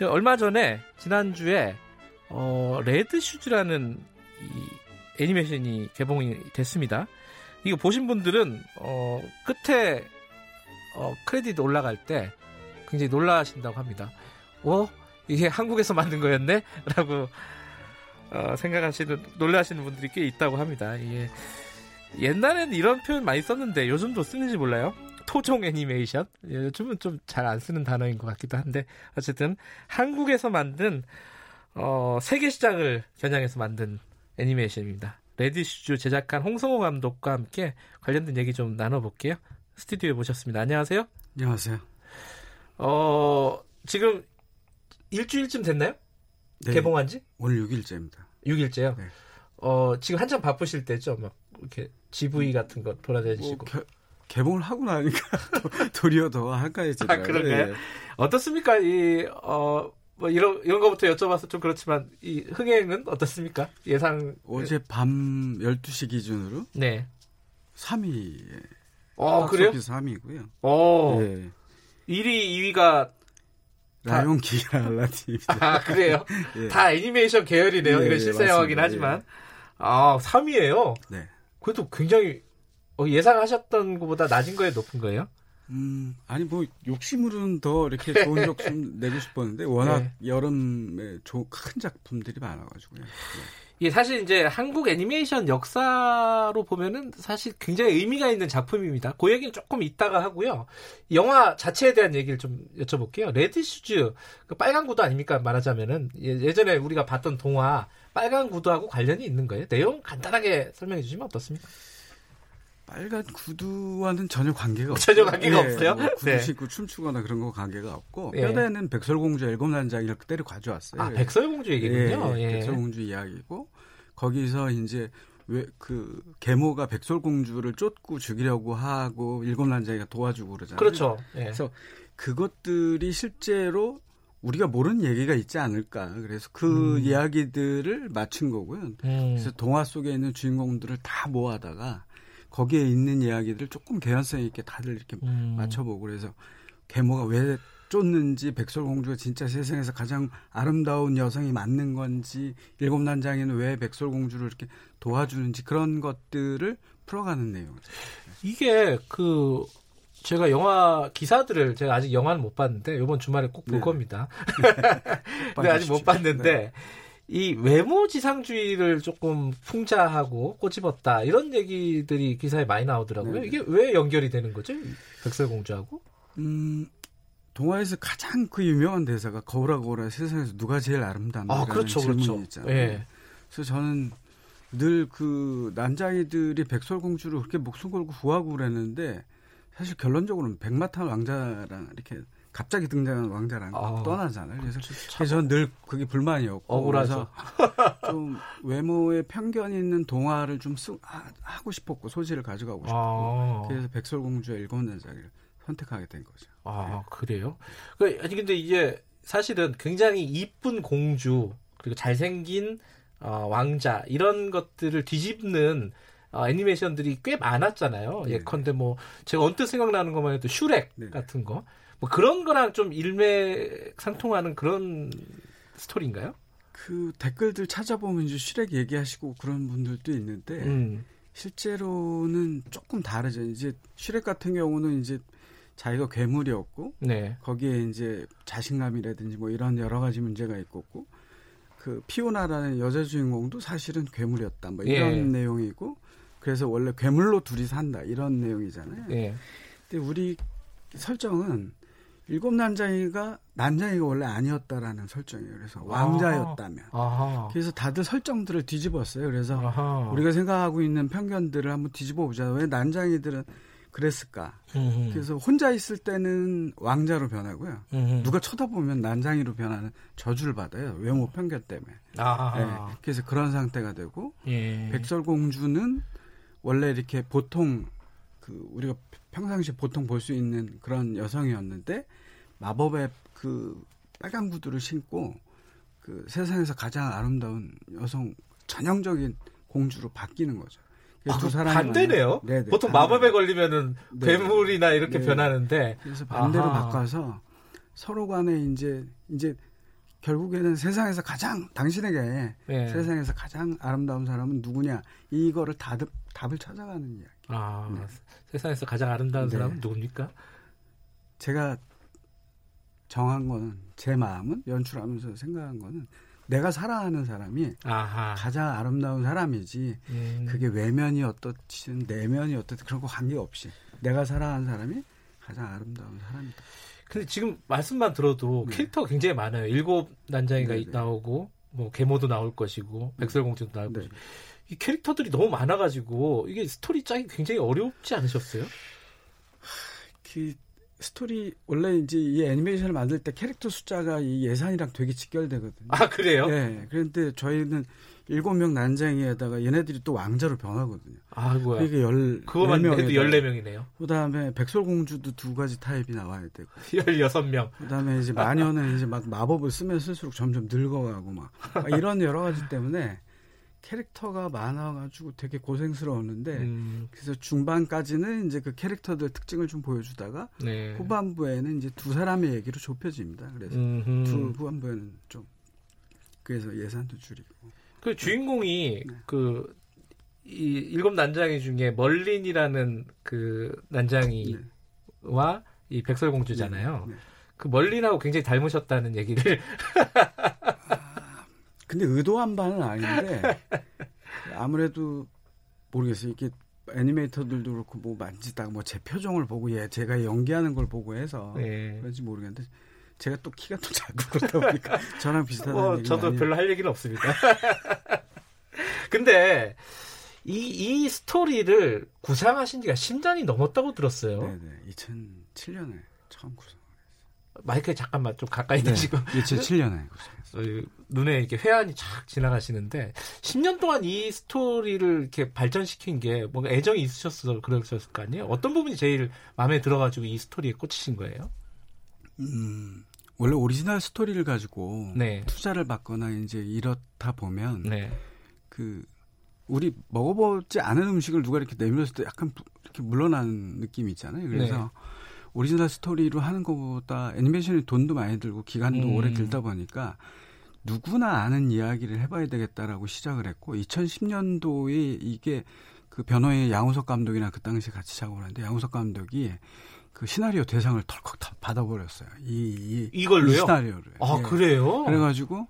Speaker 2: 얼마 전에 지난주에 어, 레드 슈즈라는 이 애니메이션이 개봉이 됐습니다. 이거 보신 분들은 어, 끝에 어, 크레딧 올라갈 때 굉장히 놀라신다고 합니다. 어? 이게 한국에서 만든 거였네? 라고 어, 생각하시는 놀라시는 분들이 꽤 있다고 합니다. 예. 옛날에는 이런 표현 많이 썼는데 요즘도 쓰는지 몰라요. 토종 애니메이션 예, 요즘은 좀 잘 안 쓰는 단어인 것 같기도 한데 어쨌든 한국에서 만든 어, 세계 시장을 겨냥해서 만든 애니메이션입니다. 레드 슈즈 제작한 홍성호 감독과 함께 관련된 얘기 좀 나눠볼게요. 스튜디오에 모셨습니다. 안녕하세요.
Speaker 10: 안녕하세요.
Speaker 2: 어, 지금 일주일쯤 됐나요? 네, 개봉한 지?
Speaker 10: 오늘 6일째입니다.
Speaker 2: 6일째요? 네. 어, 지금 한참 바쁘실 때죠? 막 이렇게 GV 같은 거 돌아다니시고. 뭐,
Speaker 10: 개, 봉을 하고 나니까 도리어 더 한가해지더요
Speaker 2: 아, 그런가요? 네. 어떻습니까? 이, 어, 뭐 이런 이런 거부터 여쭤봐서 좀 그렇지만 이 흥행은 어떻습니까? 예상
Speaker 10: 어제 밤 12시 기준으로 네. 3위.
Speaker 2: 어, 그래요?
Speaker 10: 3위고요.
Speaker 2: 어. 네. 1위, 2위가
Speaker 10: 라이온 킹이랑 알라딘.
Speaker 2: 아, 그래요? 예. 다 애니메이션 계열이네요. 예, 이건 실사 영화긴 하지만. 예. 아, 3위예요. 네. 그래도 굉장히 어, 예상하셨던 것보다 낮은 거에 높은 거예요?
Speaker 10: 음, 아니 뭐 욕심으로는 더 이렇게 좋은 욕심 내고 싶었는데 워낙 네. 여름에 큰 작품들이 많아가지고요. 네.
Speaker 2: 이게 사실 이제 한국 애니메이션 역사로 보면은 사실 굉장히 의미가 있는 작품입니다. 그 얘기는 조금 이따가 하고요. 영화 자체에 대한 얘기를 좀 여쭤볼게요. 레드 슈즈, 그 빨간 구두 아닙니까? 말하자면은 예, 예전에 우리가 봤던 동화 빨간 구두하고 관련이 있는 거예요. 내용 간단하게 설명해 주시면 어떻습니까?
Speaker 10: 빨간 구두와는 전혀 관계가 없어요.
Speaker 2: 전혀 관계가 네, 없어요. 뭐
Speaker 10: 구두 네. 신고 춤추거나 그런 거 관계가 없고 네. 뼈대는 백설공주 일곱 난장이를 그대로 가져왔어요.
Speaker 2: 아 백설공주 얘기군요.
Speaker 10: 예, 예. 백설공주 이야기고 거기서 이제 왜 그 계모가 백설공주를 쫓고 죽이려고 하고 일곱 난장이가 도와주고 그러잖아요.
Speaker 2: 그렇죠. 예.
Speaker 10: 그래서 그것들이 실제로 우리가 모르는 얘기가 있지 않을까. 그래서 그 음. 이야기들을 맞춘 거고요. 음. 그래서 동화 속에 있는 주인공들을 다 모아다가 거기에 있는 이야기들을 조금 개연성 있게 다들 이렇게 음. 맞춰보고 그래서 계모가 왜 쫓는지 백설공주가 진짜 세상에서 가장 아름다운 여성이 맞는 건지 일곱 난장이는 왜 백설공주를 이렇게 도와주는지 그런 것들을 풀어가는 내용이죠.
Speaker 2: 이게 그 제가 영화 기사들을 제가 아직 영화는 못 봤는데 이번 주말에 꼭볼 네. 겁니다. 근데 아직 못 봤는데 네. 이 외모 지상주의를 조금 풍자하고 꼬집었다 이런 얘기들이 기사에 많이 나오더라고요. 네. 이게 왜 연결이 되는 거죠? 백설공주하고?
Speaker 10: 음, 동화에서 가장 그 유명한 대사가 거울아 거울아 세상에서 누가 제일 아름답나 아, 그렇죠, 질문이 그렇죠. 있잖아요. 예. 그래서 저는 늘그 난장이들이 백설공주를 그렇게 목숨 걸고 구하고 그랬는데 사실 결론적으로는 백마탄 왕자랑 이렇게 갑자기 등장하는 왕자랑 아, 떠나잖아요. 그래서, 그래서 늘 그게 불만이었고
Speaker 2: 억울하죠.
Speaker 10: 좀 외모에 편견이 있는 동화를 좀 쓰, 하, 고 싶었고 소지를 가져가고 싶었고 아. 그래서 백설공주의 일곱 난자기를 선택하게 된 거죠.
Speaker 2: 아 네. 그래요? 그, 아니 근데 이제 사실은 굉장히 이쁜 공주 그리고 잘생긴 어, 왕자 이런 것들을 뒤집는 어, 애니메이션들이 꽤 많았잖아요. 네. 예컨대 뭐 제가 언뜻 생각나는 것만 해도 슈렉 네. 같은 거. 뭐 그런 거랑 좀 일맥상통하는 그런 스토리인가요?
Speaker 10: 그 댓글들 찾아보면 이제 슈렉 얘기하시고 그런 분들도 있는데 음. 실제로는 조금 다르죠. 이제 슈렉 같은 경우는 이제 자기가 괴물이었고 네. 거기에 이제 자신감이라든지 뭐 이런 여러 가지 문제가 있었고 그 피오나라는 여자 주인공도 사실은 괴물이었다 뭐 이런 예. 내용이고 그래서 원래 괴물로 둘이 산다 이런 내용이잖아요. 예. 근데 우리 설정은 일곱 난장이가 난장이가 원래 아니었다라는 설정이에요. 그래서 왕자였다면. 아하. 그래서 다들 설정들을 뒤집었어요. 그래서 아하. 우리가 생각하고 있는 편견들을 한번 뒤집어 보자. 왜 난장이들은 그랬을까? 음흠. 그래서 혼자 있을 때는 왕자로 변하고요. 음흠. 누가 쳐다보면 난장이로 변하는 저주를 받아요. 외모 편견 때문에. 네, 그래서 그런 상태가 되고 예. 백설공주는 원래 이렇게 보통 그 우리가 평상시 보통 볼 수 있는 그런 여성이었는데 마법의 그 빨간 구두를 신고 그 세상에서 가장 아름다운 여성 전형적인 공주로 바뀌는 거죠.
Speaker 2: 아, 두 사람이 반대네요. 네네, 보통 반대. 마법에 걸리면은 네. 괴물이나 이렇게 네. 변하는데
Speaker 10: 그래서 반대로 아하. 바꿔서 서로 간에 이제 이제 결국에는 세상에서 가장 당신에게 네. 세상에서 가장 아름다운 사람은 누구냐 이거를 답, 답을 찾아가는 이야기.
Speaker 2: 아 네. 세상에서 가장 아름다운 네. 사람은 누굽니까?
Speaker 10: 제가 정한 거는 제 마음은 연출하면서 생각한 거는 내가 사랑하는 사람이 아하. 가장 아름다운 사람이지 음. 그게 외면이 어떻든 내면이 어떻든 그런 거 관계없이 내가 사랑하는 사람이 가장 아름다운 사람이다.
Speaker 2: 근데 지금 말씀만 들어도 네. 캐릭터가 굉장히 많아요. 일곱 난장이가 네네. 나오고 뭐 계모도 나올 것이고 백설공주도 나올 네. 것이고 이 캐릭터들이 너무 많아가지고 이게 스토리 짜기 굉장히 어렵지 않으셨어요?
Speaker 10: 그 스토리 원래 이제 이 애니메이션을 만들 때 캐릭터 숫자가 이 예산이랑 되게 직결되거든요.
Speaker 2: 아 그래요?
Speaker 10: 네. 그런데 저희는 일곱 명 난장이에다가 얘네들이 또 왕자로 변하거든요.
Speaker 2: 아, 뭐야.
Speaker 10: 그게 열
Speaker 2: 그거만 해도 14명이네요.
Speaker 10: 그다음에 백설공주도 두 가지 타입이 나와야 되고.
Speaker 2: 16명.
Speaker 10: 그다음에 이제 마녀는 이제 막 마법을 쓰면 쓸수록 점점 늙어가고 막, 막 이런 여러 가지 때문에 캐릭터가 많아가지고 되게 고생스러웠는데 음. 그래서 중반까지는 이제 그 캐릭터들 특징을 좀 보여주다가 네. 후반부에는 이제 두 사람의 얘기로 좁혀집니다. 그래서 음흠. 두 후반부에는 좀 그래서 예산도 줄이고.
Speaker 2: 그 주인공이 네. 그이 일곱 난장이 중에 멀린이라는 그 난장이와 네. 이 백설공주잖아요. 네. 네. 그 멀린하고 굉장히 닮으셨다는 얘기를
Speaker 10: 근데 의도한 바는 아닌데 아무래도 모르겠어요. 이게 애니메이터들도 그렇고 뭐 만지다가 뭐 제 표정을 보고 얘 제가 연기하는 걸 보고 해서 네. 그런지 모르겠는데 제가 또 키가 또 작고 그렇다 보니까 저랑 비슷하다는 어, 얘기
Speaker 2: 저도 별로 할 얘기는 없습니다. 근데 이, 이 스토리를 구상하신 지가 10년이 넘었다고 들었어요.
Speaker 10: 네 네. 2007년에 처음 구상.
Speaker 2: 마이크에 잠깐만 좀 가까이 네, 대시고.
Speaker 10: 2007년에 구상했어요.
Speaker 2: 눈에 이렇게 회한이 쫙 지나가시는데 10년 동안 이 스토리를 이렇게 발전시킨 게 뭔가 애정이 있으셨어 그러셨을 거 아니에요? 어떤 부분이 제일 마음에 들어가지고 이 스토리에 꽂히신 거예요?
Speaker 10: 음, 원래 오리지널 스토리를 가지고 네. 투자를 받거나 이제 이렇다 보면 네. 그 우리 먹어보지 않은 음식을 누가 이렇게 내밀었을 때 약간 이렇게 물러나는 느낌이 있잖아요. 그래서 네. 오리지널 스토리로 하는 것보다 애니메이션이 돈도 많이 들고 기간도 음. 오래 들다 보니까 누구나 아는 이야기를 해봐야 되겠다라고 시작을 했고 2010년도에 이게 그 변호의 양우석 감독이나 그 당시에 같이 작업을 했는데 양우석 감독이 그 시나리오 대상을 털컥 다 받아버렸어요. 이,
Speaker 2: 이 이걸로요? 이
Speaker 10: 시나리오를.
Speaker 2: 아 예. 그래요?
Speaker 10: 그래가지고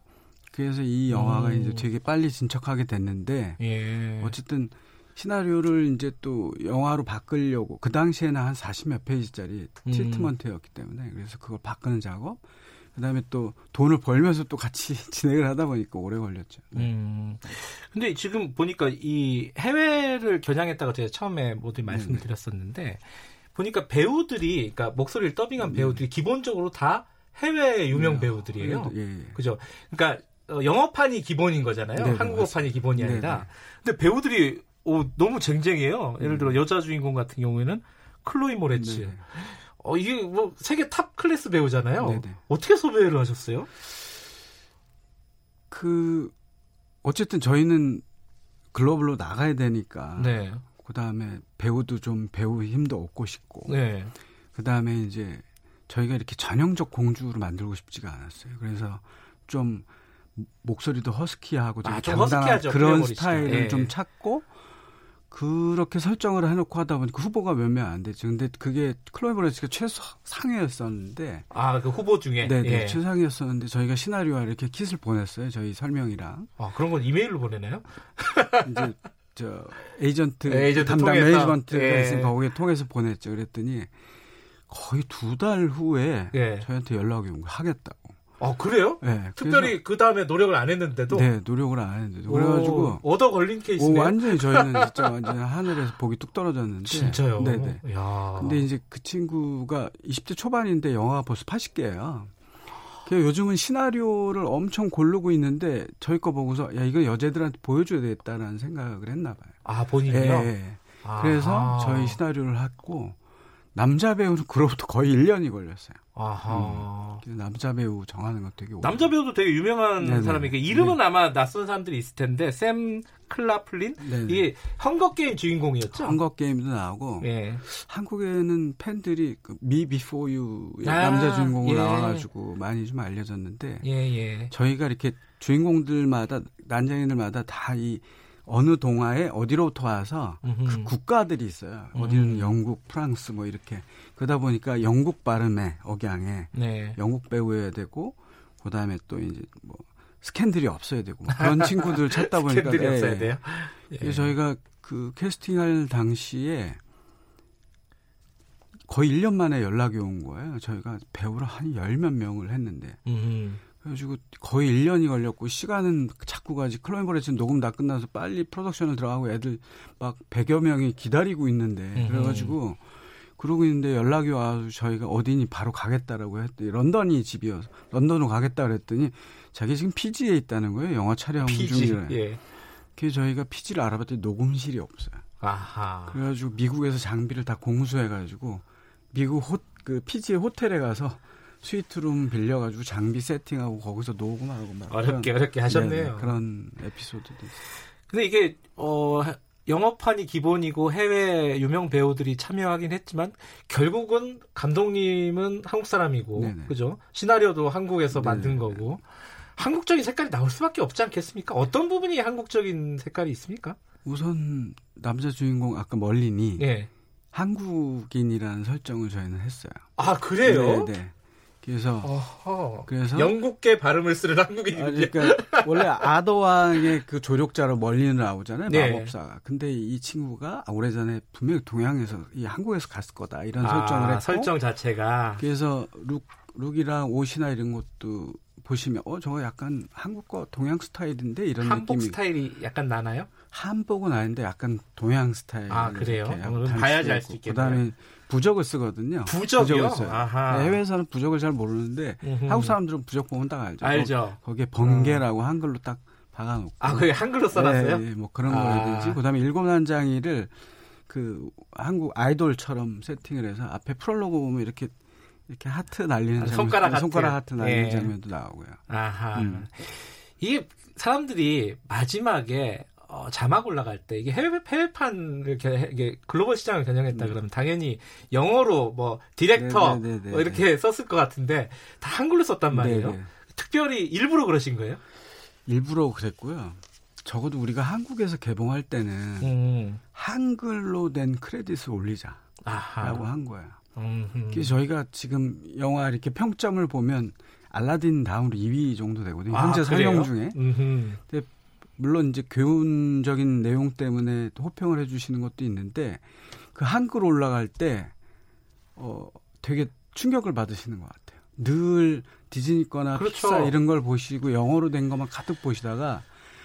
Speaker 10: 그래서 이 영화가 오. 이제 되게 빨리 진척하게 됐는데 예. 어쨌든 시나리오를 이제 또 영화로 바꾸려고 그 당시에는 한 40몇 페이지짜리 음. 트리트먼트였기 때문에 그래서 그걸 바꾸는 작업 그다음에 또 돈을 벌면서 또 같이 진행을 하다 보니까 오래 걸렸죠. 네. 음.
Speaker 2: 근데 지금 보니까 이 해외를 겨냥했다고 제가 처음에 모두 말씀을 드렸었는데 보니까 배우들이 그러니까 목소리를 더빙한 네. 배우들이 기본적으로 다 해외 유명 네. 배우들이에요. 예, 예. 그죠? 그러니까 어, 영어판이 기본인 거잖아요. 네, 한국어판이 기본이 아니라. 네, 근데 배우들이 오, 너무 쟁쟁해요. 예를 들어 여자 주인공 같은 경우에는 클로이 모레츠. 어, 이게 뭐 세계 탑 클래스 배우잖아요. 네네. 어떻게 섭외를 하셨어요?
Speaker 10: 그 어쨌든 저희는 글로벌로 나가야 되니까. 네. 그 다음에 배우도 좀 배우 힘도 얻고 싶고. 네. 그 다음에 이제 저희가 이렇게 전형적 공주로 만들고 싶지가 않았어요. 그래서 좀 목소리도 허스키하고 좀 아, 당당한 그런 스타일을 네. 좀 찾고 그렇게 설정을 해놓고 하다 보니까 후보가 몇 명안 됐죠. 근데 그게 클로이 브레츠가 최상이었었는데.
Speaker 2: 아, 그 후보 중에?
Speaker 10: 네네. 예. 최상이었었는데 저희가 시나리오와 이렇게 kit을 보냈어요. 저희 설명이랑.
Speaker 2: 아, 그런 건 이메일로 보내나요?
Speaker 10: 이제, 저, 에이전트, 네, 에이전트 담당 매니지먼트가 예. 있으니까 거기에 통해서 보냈죠. 그랬더니 거의 두 달 후에 예. 저희한테 연락이 온 거예요. 하겠다고.
Speaker 2: 아 그래요? 네. 특별히 그 다음에 노력을 안 했는데도.
Speaker 10: 네, 노력을 안 했는데도. 그래가지고
Speaker 2: 얻어 걸린 케이스네요.
Speaker 10: 오, 완전히 저희는 진짜 완전 하늘에서 복이 뚝 떨어졌는데.
Speaker 2: 진짜요?
Speaker 10: 네네. 야. 근데 이제 그 친구가 20대 초반인데 영화가 벌써 80개예요. 그 요즘은 시나리오를 엄청 고르고 있는데 저희 거 보고서 야 이거 여자들한테 보여줘야 되겠다라는 생각을 했나 봐요.
Speaker 2: 아 본인이요? 네.
Speaker 10: 아. 그래서 저희 시나리오를 했고 남자 배우는 그로부터 거의 1년이 걸렸어요. 아하. 음. 남자 배우 정하는 거 되게
Speaker 2: 남자 배우도 되게 유명한 네네. 사람이니까 이름은 네. 아마 낯선 사람들이 있을 텐데 샘 클라플린 네네. 이게 헝거 게임 주인공이었죠.
Speaker 10: 헝거 게임도 나오고 네. 한국에는 팬들이 그 미 비포 유 아, 남자 주인공으로 예. 나와가지고 많이 좀 알려졌는데 예, 예. 저희가 이렇게 주인공들마다 난장인들마다 다 이 어느 동화에 어디로부터 와서 그 국가들이 있어요. 어디는 음. 영국, 프랑스 뭐 이렇게 그러다 보니까 영국 발음에 억양에 네. 영국 배우여야 되고 그다음에 또 이제 뭐 스캔들이 없어야 되고 그런 친구들 찾다 보니까
Speaker 2: 스캔들이 네. 없어야 돼요.
Speaker 10: 예. 저희가 그 캐스팅할 당시에 거의 1년 만에 연락이 온 거예요. 저희가 배우를 한 열 몇 명을 했는데. 음. 그래가지고 거의 1년이 걸렸고 시간은 자꾸 가지 클로인버레츠 녹음 다 끝나서 빨리 프로덕션을 들어가고 애들 막 100여 명이 기다리고 있는데 음. 그래가지고 그러고 있는데 연락이 와서 저희가 어디니 바로 가겠다라고 했더니 런던이 집이어서 런던으로 가겠다 그랬더니 자기 지금 피지에 있다는 거예요. 영화 촬영 중이래. 예. 그래서 저희가 피지를 알아봤더니 녹음실이 없어요. 아하. 그래가지고 미국에서 장비를 다 공수해가지고 미국 호, 그 피지의 호텔에 가서 스위트룸 빌려가지고 장비 세팅하고 거기서 녹음하고 막
Speaker 2: 어렵게 그런, 어렵게 하셨네요.
Speaker 10: 네네, 그런 에피소드도.
Speaker 2: 근데 이게 어 영업판이 기본이고 해외 유명 배우들이 참여하긴 했지만 결국은 감독님은 한국 사람이고 네네. 그죠? 시나리오도 한국에서 네네. 만든 거고 한국적인 색깔이 나올 수밖에 없지 않겠습니까? 어떤 부분이 한국적인 색깔이 있습니까?
Speaker 10: 우선 남자 주인공 아까 멀린이 네. 한국인이라는 설정을 저희는 했어요.
Speaker 2: 아 그래요?
Speaker 10: 네. 네. 그래서 어허.
Speaker 2: 그래서 영국계 발음을 쓰는 한국인
Speaker 10: 아, 그러니까 원래 아더왕의 그 조력자로 멀리는 나오잖아요 네. 마법사가 근데 이 친구가 오래전에 분명히 동양에서 이 한국에서 갔을 거다 이런 아, 설정을 했고
Speaker 2: 설정 자체가
Speaker 10: 그래서 룩 룩이랑 옷이나 이런 것도 보시면 어 저거 약간 한국과 동양 스타일인데 이런
Speaker 2: 한복
Speaker 10: 느낌이
Speaker 2: 스타일이 약간 나나요?
Speaker 10: 한복은 아닌데 약간 동양 스타일.
Speaker 2: 아 그래요? 봐야지 알 수 있겠네요.
Speaker 10: 그다음에 부적을 쓰거든요.
Speaker 2: 부적이요? 부적을.
Speaker 10: 네, 해외에서는 부적을 잘 모르는데 음흠. 한국 사람들은 부적 보면 딱 알죠.
Speaker 2: 알죠.
Speaker 10: 거, 기에 번개라고 음. 한글로 딱 박아놓고.
Speaker 2: 아 그게 한글로 써놨어요?
Speaker 10: 네, 뭐 그런 아. 거라든지. 그다음에 일곱 난장이를 그 한국 아이돌처럼 세팅을 해서 앞에 프롤로그 보면 이렇게 이렇게 하트 날리는 아, 장면,
Speaker 2: 손가락 하트,
Speaker 10: 손가락 하트 날리는 네. 장면도 나오고요.
Speaker 2: 아하. 음. 이게 사람들이 마지막에 어, 자막 올라갈 때 이게 해외 해외판을 이게 글로벌 시장을 겨냥했다 네. 그러면 당연히 영어로 뭐 디렉터 네, 네, 네, 뭐 이렇게 썼을 것 같은데 다 한글로 썼단 말이에요. 특별히 일부러 그러신 거예요?
Speaker 10: 일부러 그랬고요. 적어도 우리가 한국에서 개봉할 때는 음. 한글로 된 크레딧을 올리자라고 아하. 한 거예요. 그래서 저희가 지금 영화 이렇게 평점을 보면 알라딘 다음으로 2위 정도 되거든요. 현재 아, 상영 중에. 근데 물론 이제 교훈적인 내용 때문에 호평을 해주시는 것도 있는데 그 한글 올라갈 때 어, 되게 충격을 받으시는 것 같아요. 늘 디즈니 거나 그렇죠. 픽사 이런 걸 보시고 영어로 된 것만 가득 보시다가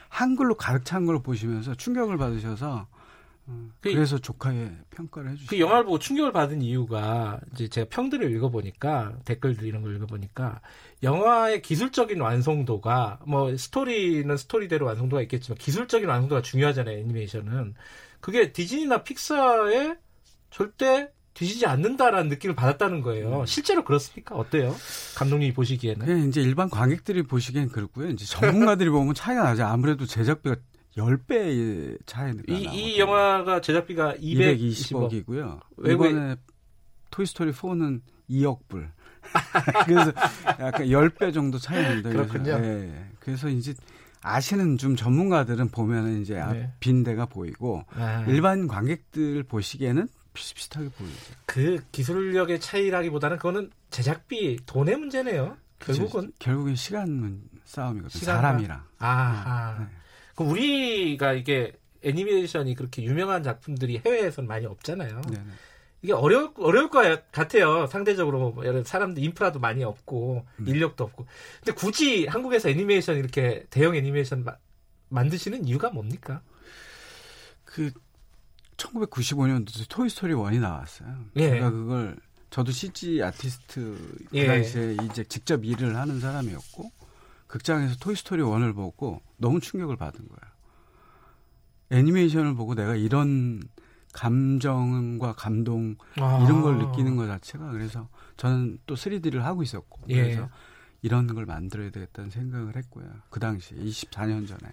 Speaker 10: 한글로 가득 찬 걸 보시면서 충격을 받으셔서 어, 그, 래서 조카의 평가를 해주시그
Speaker 2: 영화를 보고 충격을 받은 이유가 이제 제가 평들을 읽어보니까 댓글들 이런 걸 읽어보니까 영화의 기술적인 완성도가 뭐 스토리는 스토리대로 완성도가 있겠지만 기술적인 완성도가 중요하잖아요 애니메이션은 그게 디즈니나 픽사에 절대 뒤지지 않는다라는 느낌을 받았다는 거예요. 음. 실제로 그렇습니까? 어때요? 감독님이 보시기에는?
Speaker 10: 그냥 이제 일반 관객들이 보시기엔 그렇고요. 이제 전문가들이 보면 차이가 나죠. 아무래도 제작비가 10배의 차이 가 이,
Speaker 2: 이 영화가 제작비가
Speaker 10: 220억 이고요. 이번에 토이스토리 4는 2억 불. 그래서 약간 10배 정도 차이입니다.
Speaker 2: 그렇군요. 네.
Speaker 10: 그래서 이제 아시는 좀 전문가들은 보면은 이제 네. 빈대가 보이고 아. 일반 관객들 보시기에는 비슷비슷하게 보이죠.
Speaker 2: 그 기술력의 차이라기보다는 그거는 제작비 돈의 문제네요. 결국은
Speaker 10: 결국엔 시간 싸움이거든요. 시간과? 사람이랑.
Speaker 2: 아. 네. 그 우리가 이게 애니메이션이 그렇게 유명한 작품들이 해외에서는 많이 없잖아요. 네네. 이게 어려울, 어려울 것 같아요. 상대적으로 뭐 여러 사람들 인프라도 많이 없고 음. 인력도 없고. 근데 굳이 한국에서 애니메이션 이렇게 대형 애니메이션 마, 만드시는 이유가 뭡니까?
Speaker 10: 그 1995년도 토이 스토리 1이 나왔어요. 예. 제가 그걸 저도 CG 아티스트 그 예. 당시에 이제 직접 일을 하는 사람이었고 극장에서 토이스토리 1을 보고 너무 충격을 받은 거예요. 애니메이션을 보고 내가 이런 감정과 감동 아. 이런 걸 느끼는 것 자체가 그래서 저는 또 3D를 하고 있었고 예. 그래서 이런 걸 만들어야 되겠다는 생각을 했고요. 그 당시 24년 전에.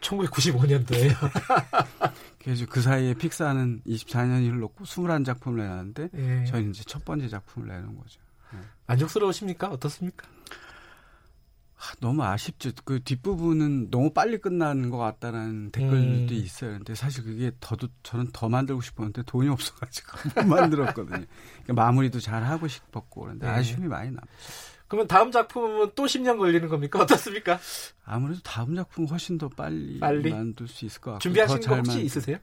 Speaker 2: 1995년도에요.
Speaker 10: 그래서 그 사이에 픽사는 24년이 흘렀고 21작품을 내놨는데 예. 저희는 이제 첫 번째 작품을 내는 거죠. 네.
Speaker 2: 만족스러우십니까? 어떻습니까?
Speaker 10: 너무 아쉽죠. 그 뒷부분은 너무 빨리 끝나는 것 같다는 댓글도 음. 있어요. 근데 사실 그게 더도 저는 더 만들고 싶었는데 돈이 없어가지고 못 만들었거든요. 그러니까 마무리도 잘 하고 싶었고 그런데 네. 아쉬움이 많이 남죠.
Speaker 2: 그러면 다음 작품은 또 10년 걸리는 겁니까? 어떻습니까?
Speaker 10: 아무래도 다음 작품 훨씬 더 빨리, 빨리? 만들 수 있을 것 같고
Speaker 2: 준비하신 거 혹시 있으세요?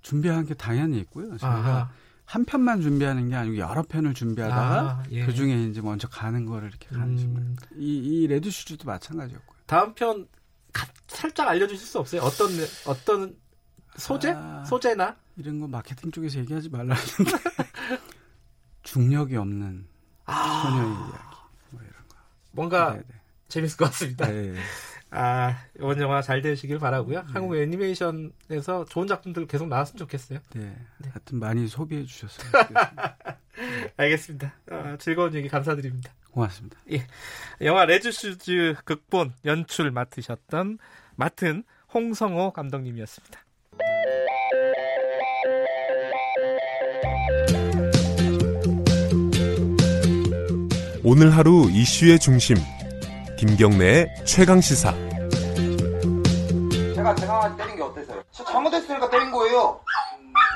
Speaker 10: 준비한 게 당연히 있고요. 저희가 아하. 한 편만 준비하는 게 아니고 여러 편을 준비하다가 아, 예. 그 중에 이제 먼저 가는 거를 이렇게 가는 음. 이, 이 레드 슈즈도 마찬가지였고요.
Speaker 2: 다음 편 가, 살짝 알려주실 수 없어요? 어떤 어떤 소재 아, 소재나
Speaker 10: 이런 거 마케팅 쪽에서 얘기하지 말라 했는데 중력이 없는 아, 소녀의 이야기 뭐 이런 거
Speaker 2: 뭔가 네네. 네. 재밌을 것 같습니다. 네. 아, 이번 영화 잘 되시길 바라고요. 네. 한국 애니메이션에서 좋은 작품들 계속 나왔으면 좋겠어요.
Speaker 10: 네. 네. 하여튼 많이 소비해 주셨어요.
Speaker 2: 알겠습니다. 아, 즐거운 얘기 감사드립니다.
Speaker 10: 고맙습니다.
Speaker 2: 예. 영화 레드 슈즈 극본 연출 맡으셨던 맡은 홍성호 감독님이었습니다.
Speaker 1: 오늘 하루 이슈의 중심 김경래의 최강 시사.
Speaker 11: 제가 제 강아지 때린 게 어때서요? 저 잘못했으니까 때린 거예요.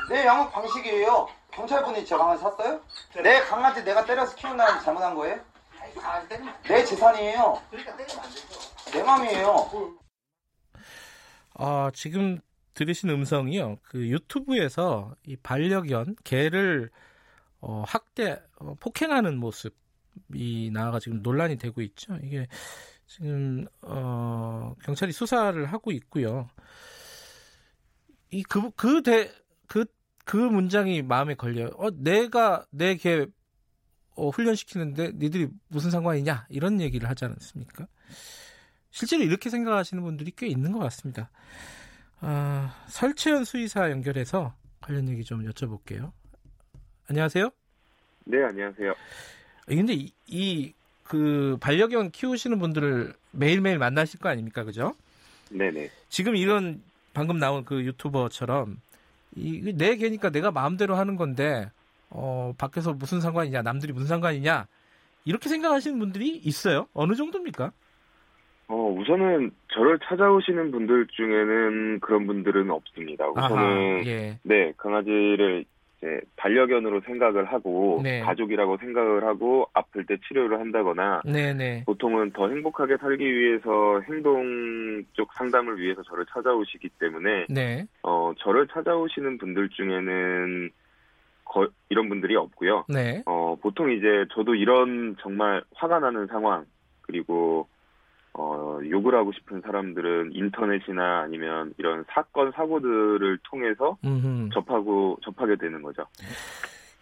Speaker 11: 내 양육 방식이에요. 경찰분이 저 강아지 샀어요? 내 강아지 내가 때려서 키운다는 잘못한 거예요? 내 재산이에요. 그러니까 때리면 안 되죠. 내 맘이에요.
Speaker 2: 아, 지금 들으신 음성이요. 그 유튜브에서 이 반려견 개를 어, 학대, 어, 폭행하는 모습 이 나와가 지금 논란이 되고 있죠. 이게 지금 어 경찰이 수사를 하고 있고요. 이 그 그 대 그 그 문장이 마음에 걸려요. 어 내가 내걔 어, 훈련시키는데 니들이 무슨 상관이냐 이런 얘기를 하지 않았습니까? 실제로 이렇게 생각하시는 분들이 꽤 있는 것 같습니다. 아, 설채연 수의사 연결해서 관련 얘기 좀 여쭤볼게요. 안녕하세요.
Speaker 12: 네, 안녕하세요.
Speaker 2: 근데 이, 이, 그, 반려견 키우시는 분들을 매일매일 만나실 거 아닙니까? 그죠?
Speaker 12: 네네.
Speaker 2: 지금 이런 방금 나온 그 유튜버처럼 이, 내 개니까 내가 마음대로 하는 건데, 어, 밖에서 무슨 상관이냐, 남들이 무슨 상관이냐, 이렇게 생각하시는 분들이 있어요. 어느 정도입니까?
Speaker 12: 어, 우선은 저를 찾아오시는 분들 중에는 그런 분들은 없습니다. 우선은, 아하, 예. 네, 강아지를 이제 반려견으로 생각을 하고 네. 가족이라고 생각을 하고 아플 때 치료를 한다거나 네네. 네. 보통은 더 행복하게 살기 위해서 행동 쪽 상담을 위해서 저를 찾아오시기 때문에 네. 어 저를 찾아오시는 분들 중에는 거, 이런 분들이 없고요. 네. 어 보통 이제 저도 이런 정말 화가 나는 상황 그리고 어, 욕을 하고 싶은 사람들은 인터넷이나 아니면 이런 사건 사고들을 통해서 음흠. 접하고 접하게 되는 거죠.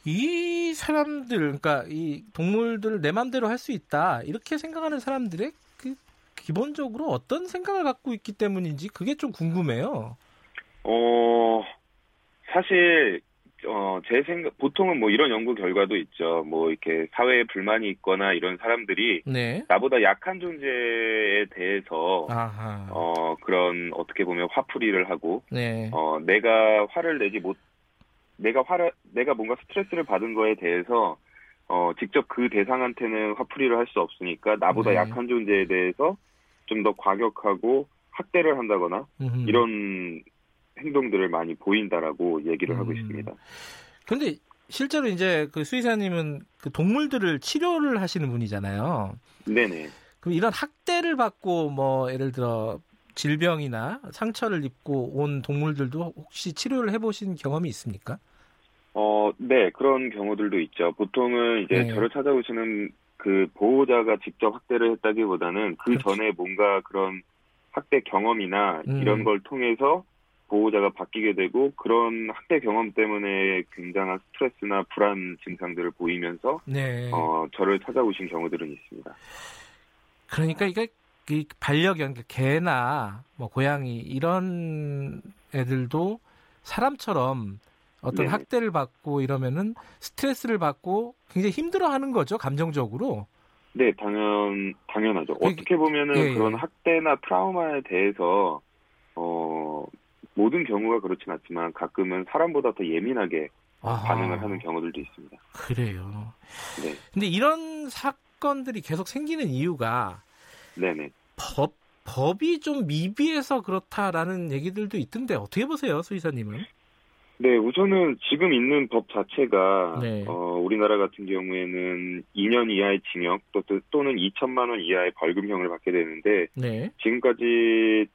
Speaker 2: 이 사람들, 그러니까 이 동물들을 내 마음대로 할 수 있다 이렇게 생각하는 사람들의 그 기본적으로 어떤 생각을 갖고 있기 때문인지 그게 좀 궁금해요.
Speaker 12: 어, 사실 어, 제 생각, 보통은 뭐 이런 연구 결과도 있죠. 뭐 이렇게 사회에 불만이 있거나 이런 사람들이 네. 나보다 약한 존재에 대해서 아하. 어, 그런 어떻게 보면 화풀이를 하고 네. 어, 내가 화를 내지 못 내가 화를 내가 뭔가 스트레스를 받은 거에 대해서 어, 직접 그 대상한테는 화풀이를 할 수 없으니까 나보다 네. 약한 존재에 대해서 좀 더 과격하고 학대를 한다거나 음흠. 이런 행동들을 많이 보인다라고 얘기를 음. 하고 있습니다.
Speaker 2: 그런데 실제로 이제 그 수의사님은 그 동물들을 치료를 하시는 분이잖아요.
Speaker 12: 네네.
Speaker 2: 그럼 이런 학대를 받고 뭐 예를 들어 질병이나 상처를 입고 온 동물들도 혹시 치료를 해보신 경험이 있습니까?
Speaker 12: 어, 네, 그런 경우들도 있죠. 보통은 이제 네. 저를 찾아오시는 그 보호자가 직접 학대를 했다기보다는 그 그렇지. 전에 뭔가 그런 학대 경험이나 음. 이런 걸 통해서 보호자가 바뀌게 되고 그런 학대 경험 때문에 굉장한 스트레스나 불안 증상들을 보이면서 네. 어, 저를 찾아오신 경우들은 있습니다.
Speaker 2: 그러니까 이게 이 반려견 개나 뭐 고양이 이런 애들도 사람처럼 어떤 네. 학대를 받고 이러면은 스트레스를 받고 굉장히 힘들어하는 거죠 감정적으로.
Speaker 12: 네, 당연 당연하죠. 그, 어떻게 보면은 예, 예. 그런 학대나 트라우마에 대해서 어 모든 경우가 그렇진 않지만 가끔은 사람보다 더 예민하게 아하. 반응을 하는 경우들도 있습니다.
Speaker 2: 그래요. 네. 근데 이런 사건들이 계속 생기는 이유가
Speaker 12: 네네.
Speaker 2: 법 법이 좀 미비해서 그렇다라는 얘기들도 있던데 어떻게 보세요, 수의사님은?
Speaker 12: 네, 우선은 지금 있는 법 자체가 네. 어, 우리나라 같은 경우에는 2년 이하의 징역 또, 또는 2천만 원 이하의 벌금형을 받게 되는데 네. 지금까지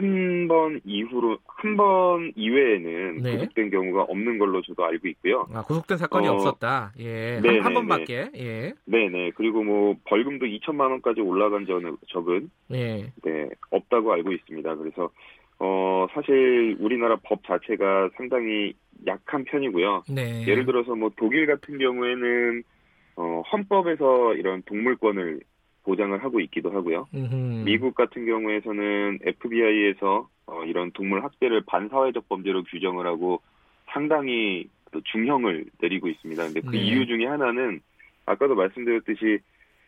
Speaker 12: 한 번 이후로 한 번 이외에는 네. 구속된 경우가 없는 걸로 저도 알고 있고요.
Speaker 2: 아, 구속된 사건이 어, 없었다. 예, 네, 한, 한 번밖에. 예.
Speaker 12: 네네. 그리고 뭐 벌금도 2천만 원까지 올라간 적은 네. 네 없다고 알고 있습니다. 그래서 어, 사실 우리나라 법 자체가 상당히 약한 편이고요. 네. 예를 들어서 뭐 독일 같은 경우에는 어, 헌법에서 이런 동물권을 보장을 하고 있기도 하고요. 음흠. 미국 같은 경우에서는 FBI에서 어, 이런 동물 학대를 반사회적 범죄로 규정을 하고 상당히 또 중형을 내리고 있습니다. 근데 그 네. 이유 중에 하나는 아까도 말씀드렸듯이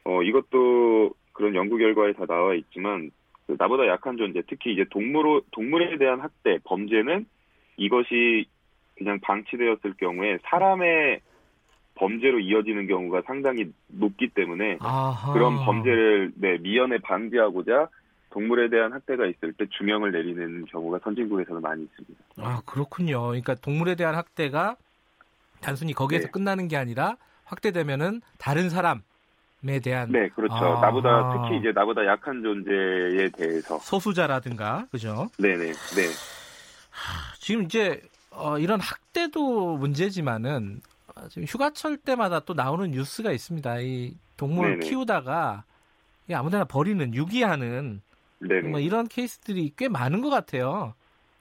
Speaker 12: 어, 이것도 그런 연구 결과에 다 나와 있지만 그 나보다 약한 존재, 특히 이제 동물 동물에 대한 학대 범죄는 이것이 그냥 방치되었을 경우에 사람의 범죄로 이어지는 경우가 상당히 높기 때문에 아하. 그런 범죄를 네, 미연에 방지하고자 동물에 대한 학대가 있을 때 중형을 내리는 경우가 선진국에서는 많이 있습니다.
Speaker 2: 아 그렇군요. 그러니까 동물에 대한 학대가 단순히 거기에서 네. 끝나는 게 아니라 확대되면은 다른 사람 에 대한
Speaker 12: 네 그렇죠 아. 나보다 특히 이제 나보다 약한 존재에 대해서
Speaker 2: 소수자라든가 그죠
Speaker 12: 네네 네
Speaker 2: 지금 이제 어, 이런 학대도 문제지만은 어, 지금 휴가철 때마다 또 나오는 뉴스가 있습니다 이 동물 네네. 키우다가 아무데나 버리는 유기하는 뭐 이런 케이스들이 꽤 많은 것 같아요.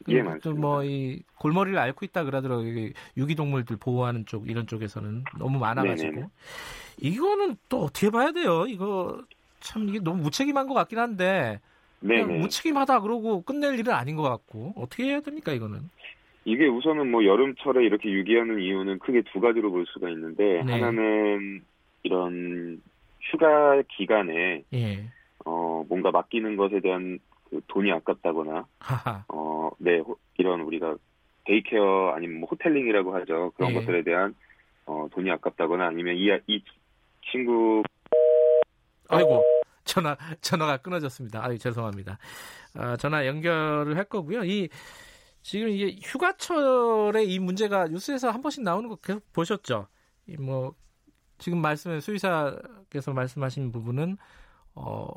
Speaker 12: 예, 그,
Speaker 2: 뭐이 골머리를 앓고 있다 그러더라고요. 유기동물들 보호하는 쪽 이런 쪽에서는 너무 많아가지고 네네네. 이거는 또 어떻게 봐야 돼요? 이거 참 이게 너무 무책임한 것 같긴 한데 무책임하다 그러고 끝낼 일은 아닌 것 같고 어떻게 해야 됩니까 이거는?
Speaker 12: 이게 우선은 뭐 여름철에 이렇게 유기하는 이유는 크게 두 가지로 볼 수가 있는데 네. 하나는 이런 휴가 기간에 예. 어 뭔가 맡기는 것에 대한 그 돈이 아깝다거나 어네 이런 우리가 day care 아니면 뭐 hoteling이라고 하죠 그런 예. 것들에 대한 어 돈이 아깝다거나 아니면 이, 이 친구
Speaker 2: 아이고 전화 전화가 끊어졌습니다. 아유 죄송합니다. 아, 전화 연결을 할 거고요. 이 지금 이게 휴가철에 이 문제가 뉴스에서 한 번씩 나오는 거 계속 보셨죠? 이뭐 지금 말씀해 수의사께서 말씀하신 부분은 어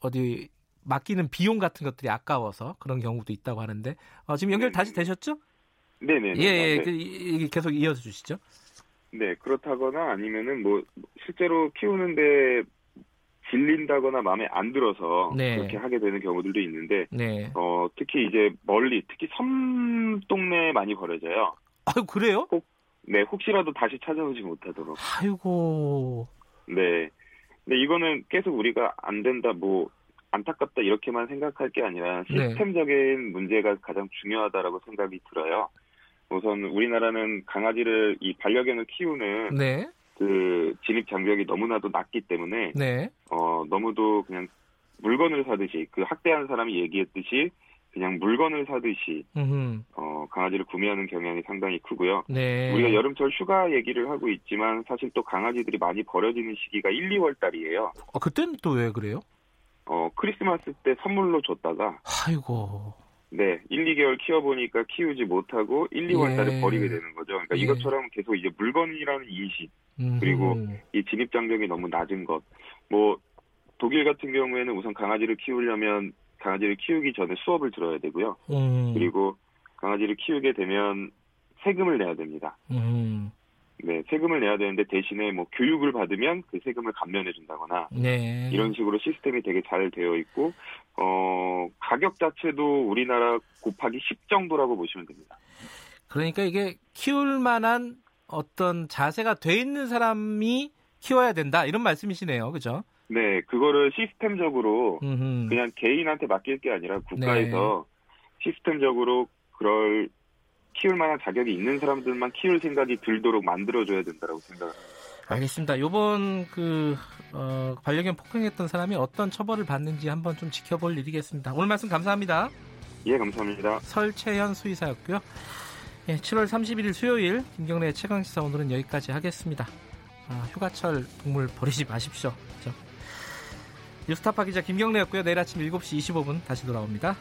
Speaker 2: 어디 맡기는 비용 같은 것들이 아까워서 그런 경우도 있다고 하는데 어, 지금 연결 다시 되셨죠?
Speaker 12: 네네.
Speaker 2: 예, 예, 네. 그, 계속 이어서 주시죠.
Speaker 12: 네, 그렇다거나 아니면은 뭐 실제로 키우는데 질린다거나 마음에 안 들어서 네. 그렇게 하게 되는 경우들도 있는데 네. 어 특히 이제 멀리 특히 섬 동네에 많이 버려져요.
Speaker 2: 아 그래요?
Speaker 12: 혹, 네 혹시라도 다시 찾아오지 못하도록.
Speaker 2: 아이고.
Speaker 12: 네. 근데 이거는 계속 우리가 안 된다 뭐 안타깝다 이렇게만 생각할 게 아니라 네. 시스템적인 네. 문제가 가장 중요하다라고 생각이 들어요. 우선 우리나라는 강아지를 이 반려견을 키우는 네. 그 진입 장벽이 너무나도 낮기 때문에 네. 어 너무도 그냥 물건을 사듯이 그 학대하는 사람이 얘기했듯이 그냥 물건을 사듯이 음흠. 어 강아지를 구매하는 경향이 상당히 크고요. 네. 우리가 여름철 휴가 얘기를 하고 있지만 사실 또 강아지들이 많이 버려지는 시기가 1, 2월 달이에요.
Speaker 2: 어 그때는 또 왜 그래요?
Speaker 12: 어 크리스마스 때 선물로 줬다가
Speaker 2: 아이고
Speaker 12: 네, 1, 2개월 키워보니까 키우지 못하고 1, 2월 달에 예. 버리게 되는 거죠. 그러니까 예. 이것처럼 계속 이제 물건이라는 인식, 그리고 이 진입 장벽이 너무 낮은 것. 뭐, 독일 같은 경우에는 우선 강아지를 키우려면 강아지를 키우기 전에 수업을 들어야 되고요. 음. 그리고 강아지를 키우게 되면 세금을 내야 됩니다. 음. 네, 세금을 내야 되는데 대신에 뭐 교육을 받으면 그 세금을 감면해 준다거나 네. 이런 식으로 시스템이 되게 잘 되어 있고 어 가격 자체도 우리나라 곱하기 10 정도라고 보시면 됩니다.
Speaker 2: 그러니까 이게 키울 만한 어떤 자세가 돼 있는 사람이 키워야 된다 이런 말씀이시네요. 그죠?
Speaker 12: 네, 그거를 시스템적으로 음흠. 그냥 개인한테 맡길 게 아니라 국가에서 네. 시스템적으로 그럴 키울 만한 자격이 있는 사람들만 키울 생각이 들도록 만들어줘야 된다고 생각합니다.
Speaker 2: 알겠습니다. 요번 그 어, 반려견 폭행했던 사람이 어떤 처벌을 받는지 한번 좀 지켜볼 일이겠습니다. 오늘 말씀 감사합니다.
Speaker 12: 예, 감사합니다.
Speaker 2: 설채현 수의사였고요. 예, 7월 31일 수요일 김경래 최강 시사 오늘은 여기까지 하겠습니다. 아, 휴가철 동물 버리지 마십시오. 그렇죠? 뉴스타파 기자 김경래였고요. 내일 아침 7시 25분 다시 돌아옵니다.